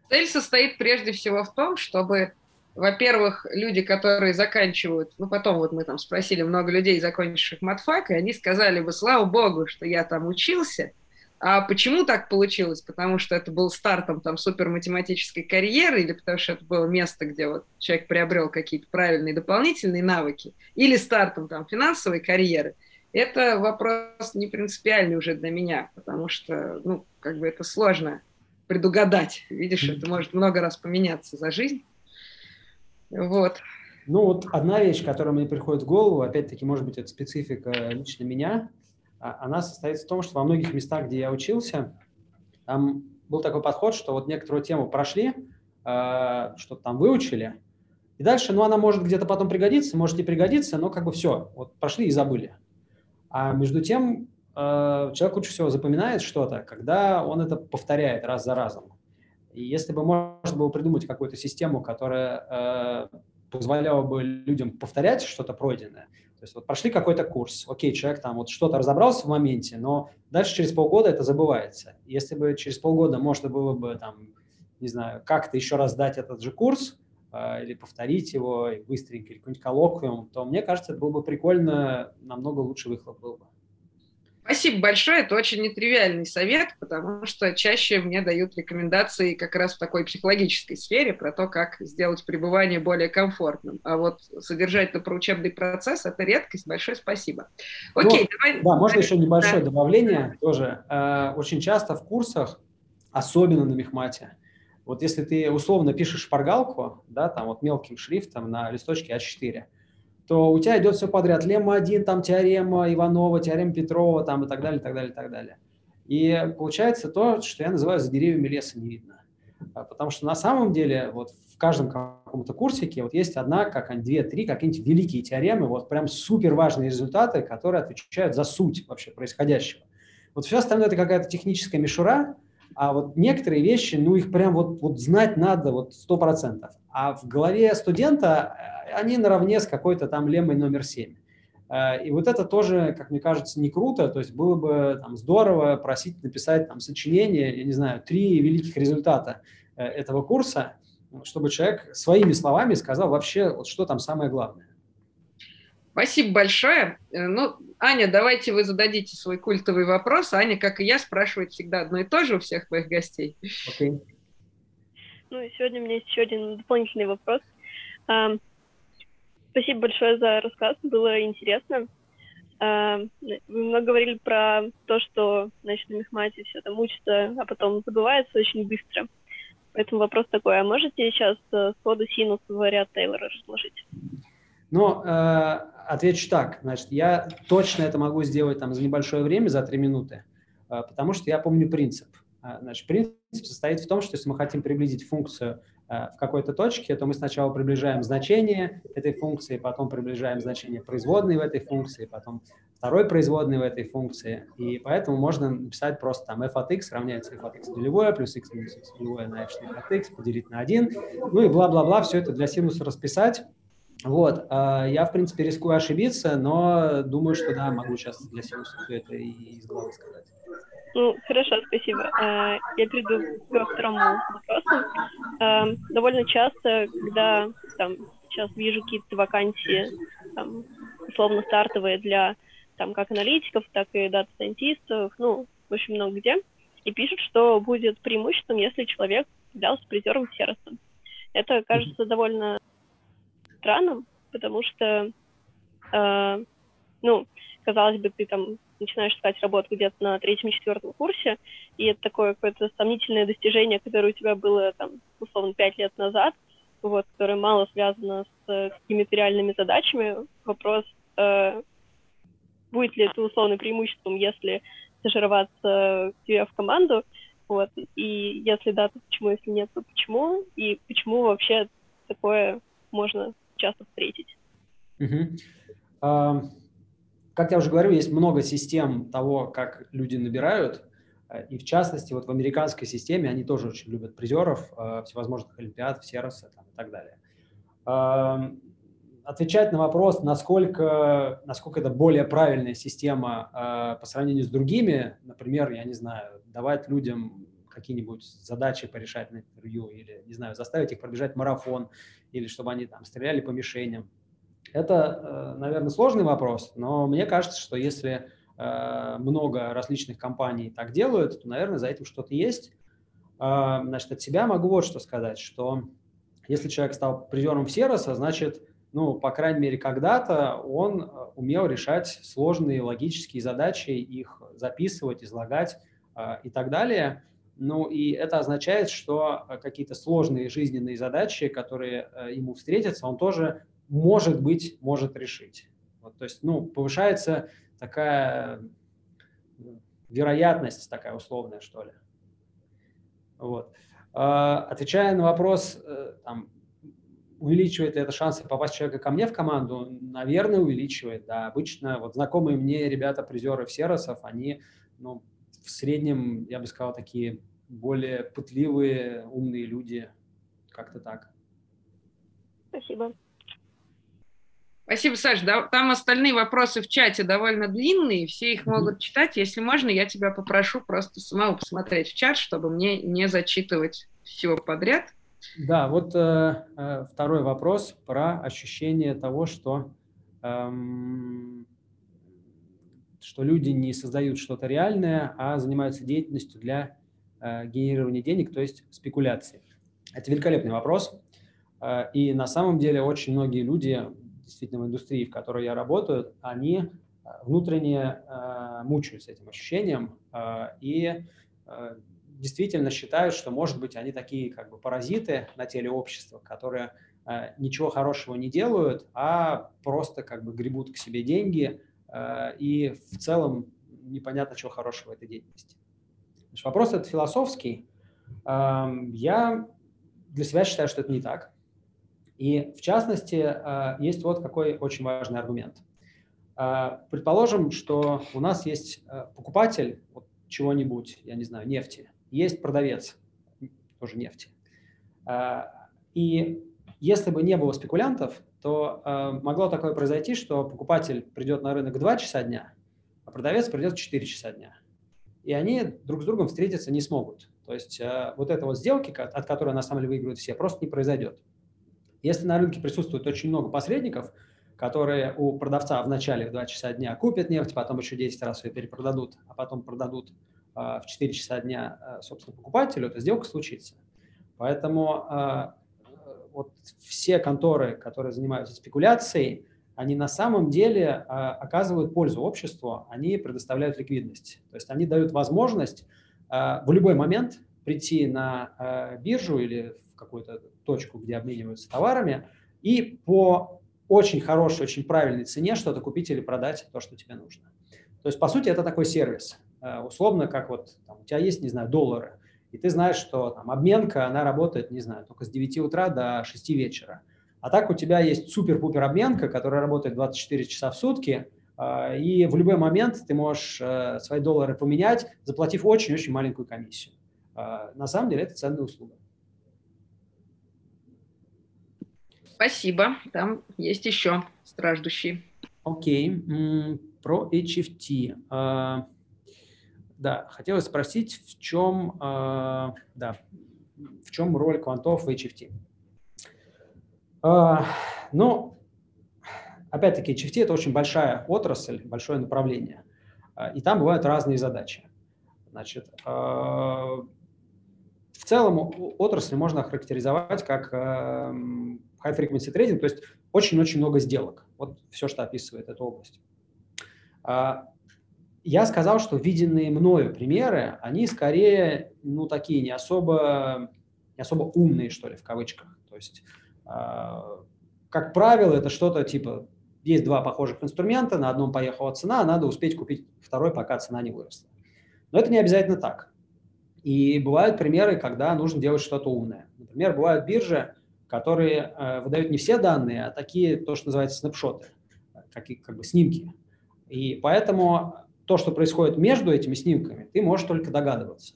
Цель состоит прежде всего в том, чтобы, во-первых, люди, которые заканчивают, ну потом вот мы там спросили много людей, закончивших матфак, и они сказали бы, слава богу, что я там учился, а почему так получилось? Потому что это был стартом там суперматематической карьеры или потому что это было место, где вот человек приобрел какие-то правильные дополнительные навыки, или стартом там финансовой карьеры? Это вопрос не принципиальный уже для меня, потому что, ну, как бы это сложно предугадать. Видишь, это может много раз поменяться за жизнь. Вот. Ну вот одна вещь, которая мне приходит в голову, опять-таки, может быть, это специфика лично меня, а, она состоит в том, что во многих местах, где я учился, там был такой подход, что вот некоторую тему прошли, а, что-то там выучили, и дальше, ну, она может где-то потом пригодиться, может не пригодиться, но как бы все, вот прошли и забыли. А между тем а, человек лучше всего запоминает что-то, когда он это повторяет раз за разом. И если бы можно было придумать какую-то систему, которая позволяла бы людям повторять что-то пройденное, то есть вот прошли какой-то курс, окей, человек там вот что-то разобрался в моменте, но дальше через полгода это забывается. Если бы через полгода можно было бы там, не знаю, как-то еще раз дать этот же курс, э, или повторить его быстренько, или какой-нибудь коллоквиум, то мне кажется, это было бы прикольно, намного лучше выхлоп был бы. Спасибо большое. Это очень нетривиальный совет, потому что чаще мне дают рекомендации как раз в такой психологической сфере про то, как сделать пребывание более комфортным. А вот содержательно про учебный процесс – это редкость. Большое спасибо. Окей, ну, давай. Да, можно еще небольшое да. добавление тоже. Э, очень часто в курсах, особенно на мехмате, вот если ты условно пишешь шпаргалку, да, там вот мелким шрифтом на листочке А4, то у тебя идет все подряд. Лемма-1, там теорема Иванова, теорема Петрова, там и так далее, и так далее, и так далее. И получается то, что я называю «за деревьями леса не видно». А, потому что на самом деле вот в каждом каком-то курсике вот есть одна, как две, три какие-нибудь великие теоремы, вот прям супер важные результаты, которые отвечают за суть вообще происходящего. Вот все остальное это какая-то техническая мишура, а вот некоторые вещи, ну их прям вот, вот знать надо вот сто процентов. А в голове студента они наравне с какой-то там леммой номер 7. Э, и вот это тоже, как мне кажется, не круто. То есть было бы там, здорово просить написать там, сочинение, я не знаю, три великих результата э, этого курса, чтобы человек своими словами сказал вообще, вот, что там самое главное. Спасибо большое. Э, ну, Аня, давайте вы зададите свой культовый вопрос. Аня, как и я, спрашивает всегда одно и то же у всех моих гостей. Okay. Ну, и сегодня у меня есть еще один дополнительный вопрос. Спасибо большое за рассказ, было интересно. А, вы много говорили про то, что значит, на мехмате все там учится, а потом забывается очень быстро. Поэтому вопрос такой, а можете сейчас э, сходу синус в ряд Тейлора разложить? Ну, э, отвечу так. Значит, я точно это могу сделать там за небольшое время, за три минуты, э, потому что я помню принцип. Значит, принцип состоит в том, что если мы хотим приблизить функцию в какой-то точке, то мы сначала приближаем значение этой функции, потом приближаем значение производной в этой функции, потом второй производной в этой функции. И поэтому можно написать просто там f от x равняется f от x нулевое плюс x минус x нулевое на f' от x поделить на 1. Ну и бла-бла-бла, все это для синуса расписать. Вот, а, я, в принципе, рискую ошибиться, но думаю, что да, могу сейчас для синуса все это и из головы сказать. Ну, хорошо, спасибо. А, я перейду ко второму вопросу. А, довольно часто, когда там, сейчас вижу какие-то вакансии, там, условно стартовые для там как аналитиков, так и дата-сайентистов, ну, в общем, много где, и пишут, что будет преимуществом, если человек являлся призером сервиса. Это кажется довольно странным, потому что, э, ну, казалось бы, ты там начинаешь искать работу где-то на третьем-четвертом курсе, и это такое какое-то сомнительное достижение, которое у тебя было, там, условно, пять лет назад, вот, которое мало связано с какими-то реальными задачами. Вопрос, э, будет ли это условно преимуществом, если стажироваться тебе в команду, вот, и если да, то почему, если нет, то почему, и почему вообще такое можно часто встретить. Угу. А, как я уже говорил, есть много систем того, как люди набирают, и в частности, вот в американской системе они тоже очень любят призеров э, всевозможных олимпиад, сервиса там, и так далее отвечать на вопрос, насколько, насколько это более правильная система э, по сравнению с другими, например, я не знаю, давать людям какие-нибудь задачи порешать на интервью или, не знаю, заставить их пробежать марафон или чтобы они там стреляли по мишеням. Это, э, наверное, сложный вопрос, но мне кажется, что если э, много различных компаний так делают, то, наверное, за этим что-то есть. Э, значит, от себя могу вот что сказать, что если человек стал призером в Сероса, значит, ну, по крайней мере, когда-то он умел решать сложные логические задачи, их записывать, излагать и так далее. Ну, и это означает, что какие-то сложные жизненные задачи, которые ему встретятся, он тоже, может быть, может решить. Вот, то есть, ну, повышается такая вероятность, такая условная, что ли. Вот. Отвечая на вопрос, там, увеличивает ли это шансы попасть человека ко мне в команду? Наверное, увеличивает, да. Обычно вот знакомые мне ребята-призеры в Серосов, они ну, в среднем, я бы сказал, такие более пытливые, умные люди. Как-то так. Спасибо. Спасибо, Саш. Да, там остальные вопросы в чате довольно длинные, все их могут читать. Если можно, я тебя попрошу просто самому посмотреть в чат, чтобы мне не зачитывать все подряд. Да, вот э, э, второй вопрос про ощущение того, что, эм, что люди не создают что-то реальное, а занимаются деятельностью для э, генерирования денег, то есть спекуляции. Это великолепный вопрос. Э, и на самом деле очень многие люди, действительно в индустрии, в которой я работаю, они э, внутренне э, мучаются этим ощущением э, и действительно считают, что, может быть, они такие как бы паразиты на теле общества, которые ничего хорошего не делают, а просто как бы гребут к себе деньги, и в целом непонятно, чего хорошего в этой деятельности. Вопрос этот философский. Э, я для себя считаю, что это не так. И в частности, э, есть вот какой очень важный аргумент. Э, предположим, что у нас есть э, покупатель чего-нибудь, я не знаю, нефти, есть продавец тоже нефти. А, и если бы не было спекулянтов, то а, могло такое произойти, что покупатель придет на рынок 2 часа дня, а продавец придет в 4 часа дня. И они друг с другом встретиться не смогут. То есть а, вот эта вот сделки, от которой на самом деле выигрывают все, просто не произойдет. Если на рынке присутствует очень много посредников, которые у продавца в начале в 2 часа дня купят нефть, потом еще 10 раз ее перепродадут, а потом продадут а, в 4 часа дня, а, собственно, покупателю, эта сделка случится. Поэтому а, вот все конторы, которые занимаются спекуляцией, они на самом деле оказывают пользу обществу, они предоставляют ликвидность. То есть они дают возможность в любой момент прийти на биржу или в какую-то точку, где обмениваются товарами, и по очень хорошей, очень правильной цене что-то купить или продать то, что тебе нужно. То есть, по сути, это такой сервис. Э, условно, как вот там, у тебя есть, не знаю, доллары, и ты знаешь, что там обменка, она работает, не знаю, только с 9 утра до 6 вечера. А так у тебя есть супер-пупер обменка, которая работает 24 часа в сутки, э, и в любой момент ты можешь э, свои доллары поменять, заплатив очень-очень маленькую комиссию. На самом деле это ценная услуга. Спасибо. Там есть еще страждущие. Окей. Про HFT. Да, хотелось спросить, в чем, э, да, в чем роль квантов в HFT? Э, ну, опять-таки, HFT – это очень большая отрасль, большое направление, и там бывают разные задачи. Значит, в целом отрасль можно охарактеризовать как э, high-frequency trading, то есть очень-очень много сделок. Вот все, что описывает эта область. Э, я сказал, что виденные мною примеры, они скорее, ну, такие не особо, не особо умные, что ли, в кавычках. То есть, э, как правило, это что-то типа, есть два похожих инструмента, на одном поехала цена, надо успеть купить второй, пока цена не выросла. Но это не обязательно так. И бывают примеры, когда нужно делать что-то умное. Например, бывают биржи, которые э, выдают не все данные, а такие, то, что называется, снапшоты, как, как бы снимки. И поэтому то, что происходит между этими снимками, ты можешь только догадываться.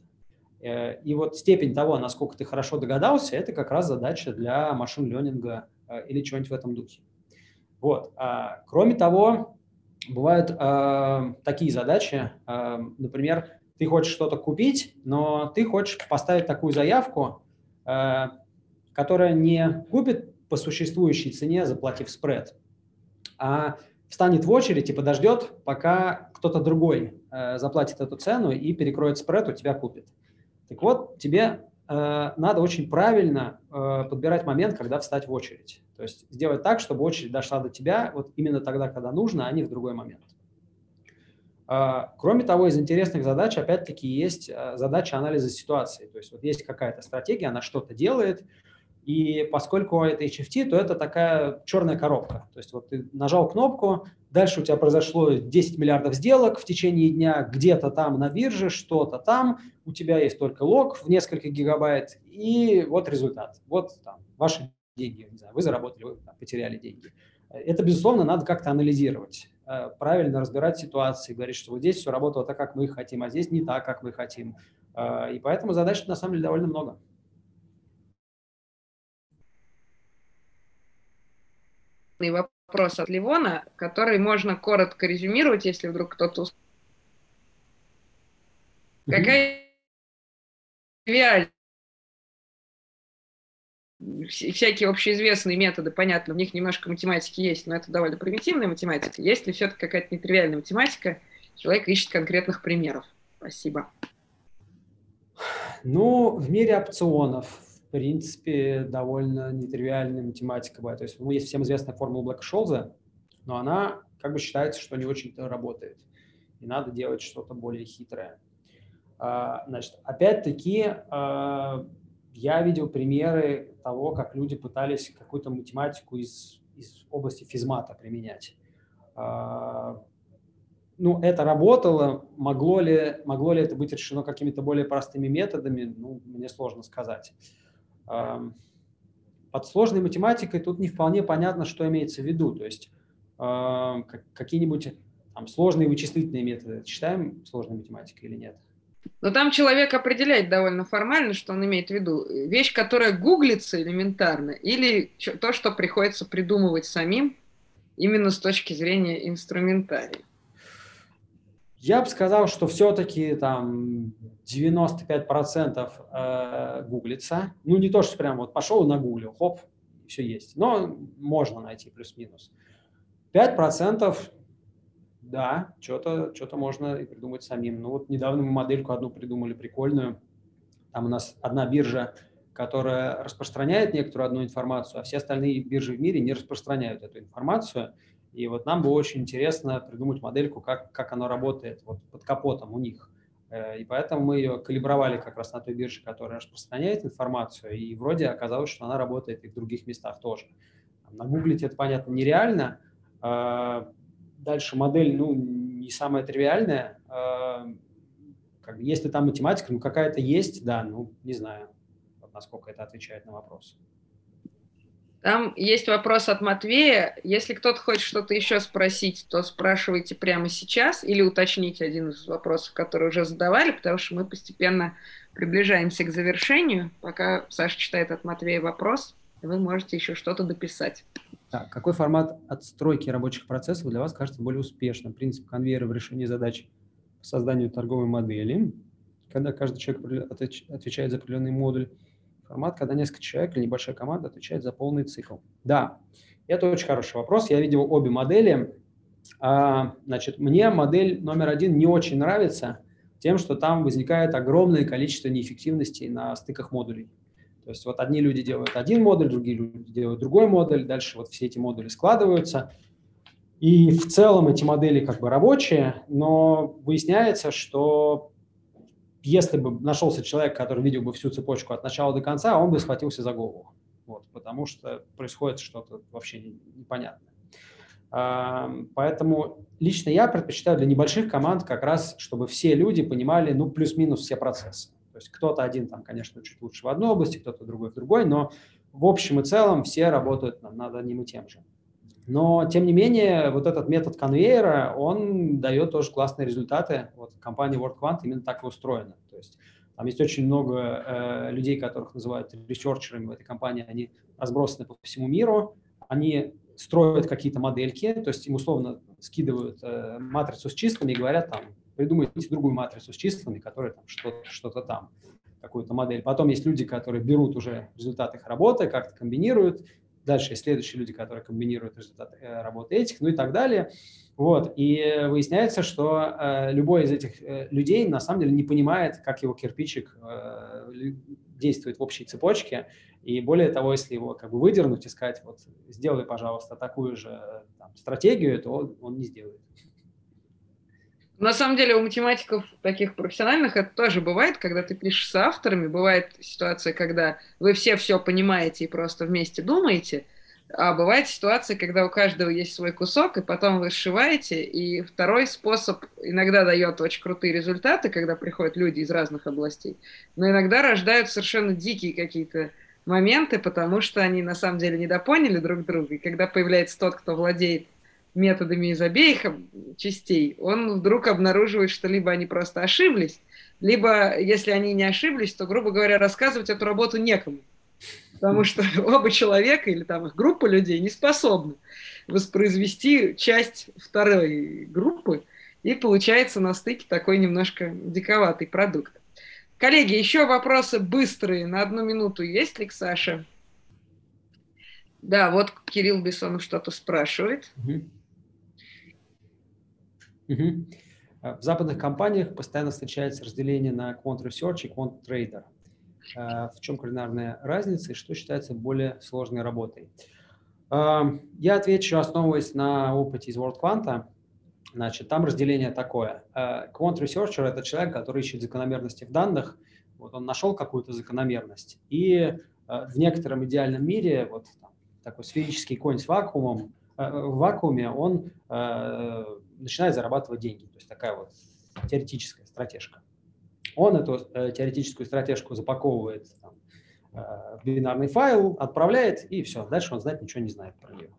Э, и вот степень того, насколько ты хорошо догадался, это как раз задача для машин-ленинга э, или чего-нибудь в этом духе. Вот. А, кроме того, бывают э, такие задачи, э, например, ты хочешь что-то купить, но ты хочешь поставить такую заявку, э, которая не купит по существующей цене, заплатив спред, а встанет в очередь и подождет, пока кто-то другой э, заплатит эту цену и перекроет спред, у тебя купит. Так вот, тебе э, надо очень правильно э, подбирать момент, когда встать в очередь. То есть сделать так, чтобы очередь дошла до тебя вот именно тогда, когда нужно, а не в другой момент. Э, кроме того, из интересных задач, опять-таки, есть э, задача анализа ситуации. То есть вот есть какая-то стратегия, она что-то делает, и поскольку это HFT, то это такая черная коробка. То есть вот ты нажал кнопку, дальше у тебя произошло 10 миллиардов сделок в течение дня, где-то там на бирже, что-то там, у тебя есть только лог в несколько гигабайт, и вот результат. Вот там ваши деньги, не знаю, вы заработали, вы там, потеряли деньги. Это, безусловно, надо как-то анализировать, э, правильно разбирать ситуации, говорить, что вот здесь все работало так, как мы хотим, а здесь не так, как мы хотим. Э, и поэтому задач на самом деле довольно много. Вопрос от Ливона, который можно коротко резюмировать, если вдруг кто-то... Какая реальность? всякие общеизвестные методы, понятно, в них немножко математики есть, но это довольно примитивная математика. Есть ли все-таки какая-то нетривиальная математика? Человек ищет конкретных примеров. Спасибо. Ну, в мире опционов, принципе, довольно нетривиальная математика бывает. То есть, ну, есть всем известная формула Блэка-Шолза, но она как бы считается, что не очень-то работает. И надо делать что-то более хитрое. А, значит, опять-таки, а, я видел примеры того, как люди пытались какую-то математику из, из области физмата применять. А, ну, это работало. Могло ли, могло ли это быть решено какими-то более простыми методами, ну, мне сложно сказать под сложной математикой тут не вполне понятно, что имеется в виду. То есть какие-нибудь там, сложные вычислительные методы считаем сложной математикой или нет? Но там человек определяет довольно формально, что он имеет в виду. Вещь, которая гуглится элементарно, или то, что приходится придумывать самим, именно с точки зрения инструментария. Я бы сказал, что все-таки там 95% э, гуглится. Ну, не то, что прям вот пошел на гугле, хоп, все есть. Но можно найти плюс-минус. 5% да, что-то что можно и придумать самим. Ну вот недавно мы модельку одну придумали прикольную. Там у нас одна биржа, которая распространяет некоторую одну информацию, а все остальные биржи в мире не распространяют эту информацию. И вот нам было очень интересно придумать модельку, как, как оно работает вот под капотом у них. Э, и поэтому мы ее калибровали как раз на той бирже, которая распространяет информацию, и вроде оказалось, что она работает и в других местах тоже. Нагуглить это, понятно, нереально. А, дальше модель, ну, не самая тривиальная. А, как, если там математика, ну какая-то есть, да, ну не знаю, насколько это отвечает на вопрос. Там есть вопрос от Матвея. Если кто-то хочет что-то еще спросить, то спрашивайте прямо сейчас или уточните один из вопросов, которые уже задавали, потому что мы постепенно приближаемся к завершению. Пока Саша читает от Матвея вопрос, вы можете еще что-то дописать. Так, какой формат отстройки рабочих процессов для вас кажется более успешным? Принцип конвейера в решении задач по созданию торговой модели, когда каждый человек отвечает за определенный модуль формат, когда несколько человек или небольшая команда отвечает за полный цикл. Да, это очень хороший вопрос. Я видел обе модели. А, значит, мне модель номер один не очень нравится тем, что там возникает огромное количество неэффективностей на стыках модулей. То есть вот одни люди делают один модуль, другие люди делают другой модуль, дальше вот все эти модули складываются. И в целом эти модели как бы рабочие, но выясняется, что если бы нашелся человек, который видел бы всю цепочку от начала до конца, он бы схватился за голову. Вот, потому что происходит что-то вообще непонятное. Поэтому лично я предпочитаю для небольших команд как раз, чтобы все люди понимали, ну, плюс-минус все процессы. То есть кто-то один там, конечно, чуть лучше в одной области, кто-то другой в другой, но в общем и целом все работают над одним и тем же. Но, тем не менее, вот этот метод конвейера, он дает тоже классные результаты. Вот компания WorkQuant именно так и устроена. То есть там есть очень много э, людей, которых называют ресерчерами в этой компании. Они разбросаны по всему миру. Они строят какие-то модельки, то есть им условно скидывают э, матрицу с числами и говорят там, придумайте другую матрицу с числами, которая там что-то, что-то там, какую-то модель. Потом есть люди, которые берут уже результаты их работы, как-то комбинируют Дальше есть следующие люди, которые комбинируют результаты э, работы этих, ну и так далее. Вот. И выясняется, что э, любой из этих э, людей на самом деле не понимает, как его кирпичик э, действует в общей цепочке. И более того, если его как бы выдернуть и сказать, вот сделай, пожалуйста, такую же там, стратегию, то он, он не сделает. На самом деле у математиков таких профессиональных это тоже бывает, когда ты пишешь с авторами, бывает ситуация, когда вы все все понимаете и просто вместе думаете, а бывает ситуация, когда у каждого есть свой кусок, и потом вы сшиваете, и второй способ иногда дает очень крутые результаты, когда приходят люди из разных областей, но иногда рождают совершенно дикие какие-то моменты, потому что они на самом деле недопоняли друг друга, и когда появляется тот, кто владеет методами из обеих частей, он вдруг обнаруживает, что либо они просто ошиблись, либо, если они не ошиблись, то, грубо говоря, рассказывать эту работу некому. Потому что оба человека или там их группа людей не способны воспроизвести часть второй группы, и получается на стыке такой немножко диковатый продукт. Коллеги, еще вопросы быстрые, на одну минуту есть ли к Саше? Да, вот Кирилл Бессонов что-то спрашивает. Угу. Угу. В западных компаниях постоянно встречается разделение на quant research и quant trader. А, в чем кулинарная разница и что считается более сложной работой? А, я отвечу, основываясь на опыте из World Quant. Значит, там разделение такое. Quant researcher – это человек, который ищет закономерности в данных. Вот он нашел какую-то закономерность. И в некотором идеальном мире, вот такой сферический конь с вакуумом, в вакууме он начинает зарабатывать деньги. То есть такая вот теоретическая стратежка. Он эту э, теоретическую стратежку запаковывает там, э, в бинарный файл, отправляет, и все. Дальше он знать ничего не знает про нее.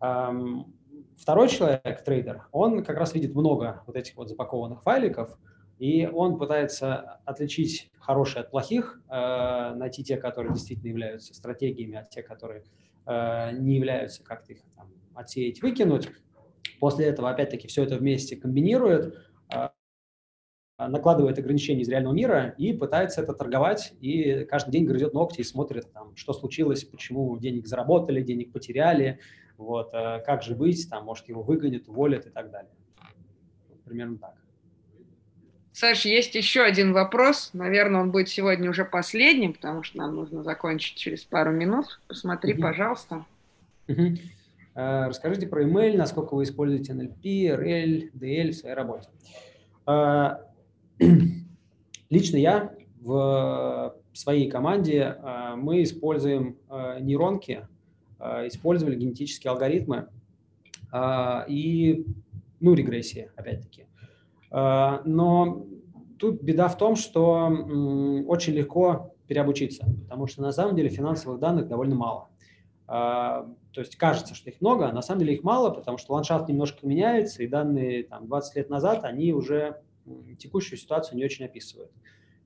Эм, второй человек, трейдер, он как раз видит много вот этих вот запакованных файликов, и он пытается отличить хорошие от плохих, э, найти те, которые действительно являются стратегиями, от тех, которые э, не являются, как-то их там отсеять, выкинуть, После этого, опять-таки, все это вместе комбинирует, а, накладывает ограничения из реального мира и пытается это торговать, и каждый день грызет ногти и смотрит, там, что случилось, почему денег заработали, денег потеряли, вот, а, как же быть, там, может, его выгонят, уволят и так далее. Примерно так. Саш, есть еще один вопрос. Наверное, он будет сегодня уже последним, потому что нам нужно закончить через пару минут. Посмотри, угу. пожалуйста. Угу. Э, расскажите про email, насколько вы используете NLP, RL, DL в своей работе. Э, лично я в своей команде э, мы используем нейронки, использовали генетические алгоритмы и, ну, регрессии, опять-таки. Но тут беда в том, что очень легко переобучиться, потому что на самом деле финансовых данных довольно мало. А, то есть кажется, что их много, а на самом деле их мало, потому что ландшафт немножко меняется, и данные там, 20 лет назад, они уже текущую ситуацию не очень описывают.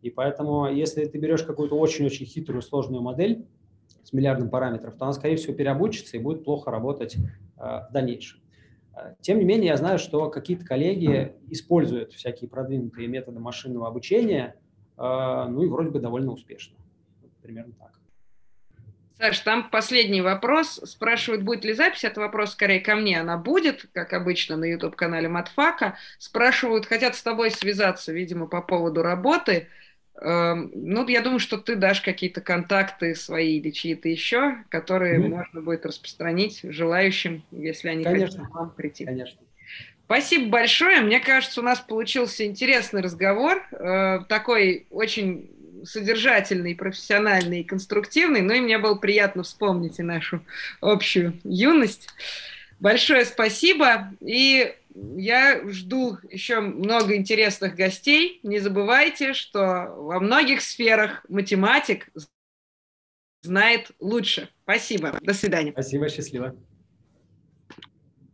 И поэтому, если ты берешь какую-то очень-очень хитрую, сложную модель с миллиардом параметров, то она, скорее всего, переобучится и будет плохо работать э, в дальнейшем. Тем не менее, я знаю, что какие-то коллеги используют всякие продвинутые методы машинного обучения, э, ну и вроде бы довольно успешно. Примерно так. Саш, там последний вопрос. Спрашивают, будет ли запись. Это вопрос скорее ко мне. Она будет, как обычно, на YouTube-канале Матфака. Спрашивают, хотят с тобой связаться, видимо, по поводу работы. Эм, ну, я думаю, что ты дашь какие-то контакты свои или чьи-то еще, которые mm-hmm. можно будет распространить желающим, если они Конечно. хотят к вам прийти. Конечно. Спасибо большое. Мне кажется, у нас получился интересный разговор. Э, такой очень содержательный, профессиональный и конструктивный. Ну и мне было приятно вспомнить и нашу общую юность. Большое спасибо. И я жду еще много интересных гостей. Не забывайте, что во многих сферах математик знает лучше. Спасибо. До свидания. Спасибо, счастливо.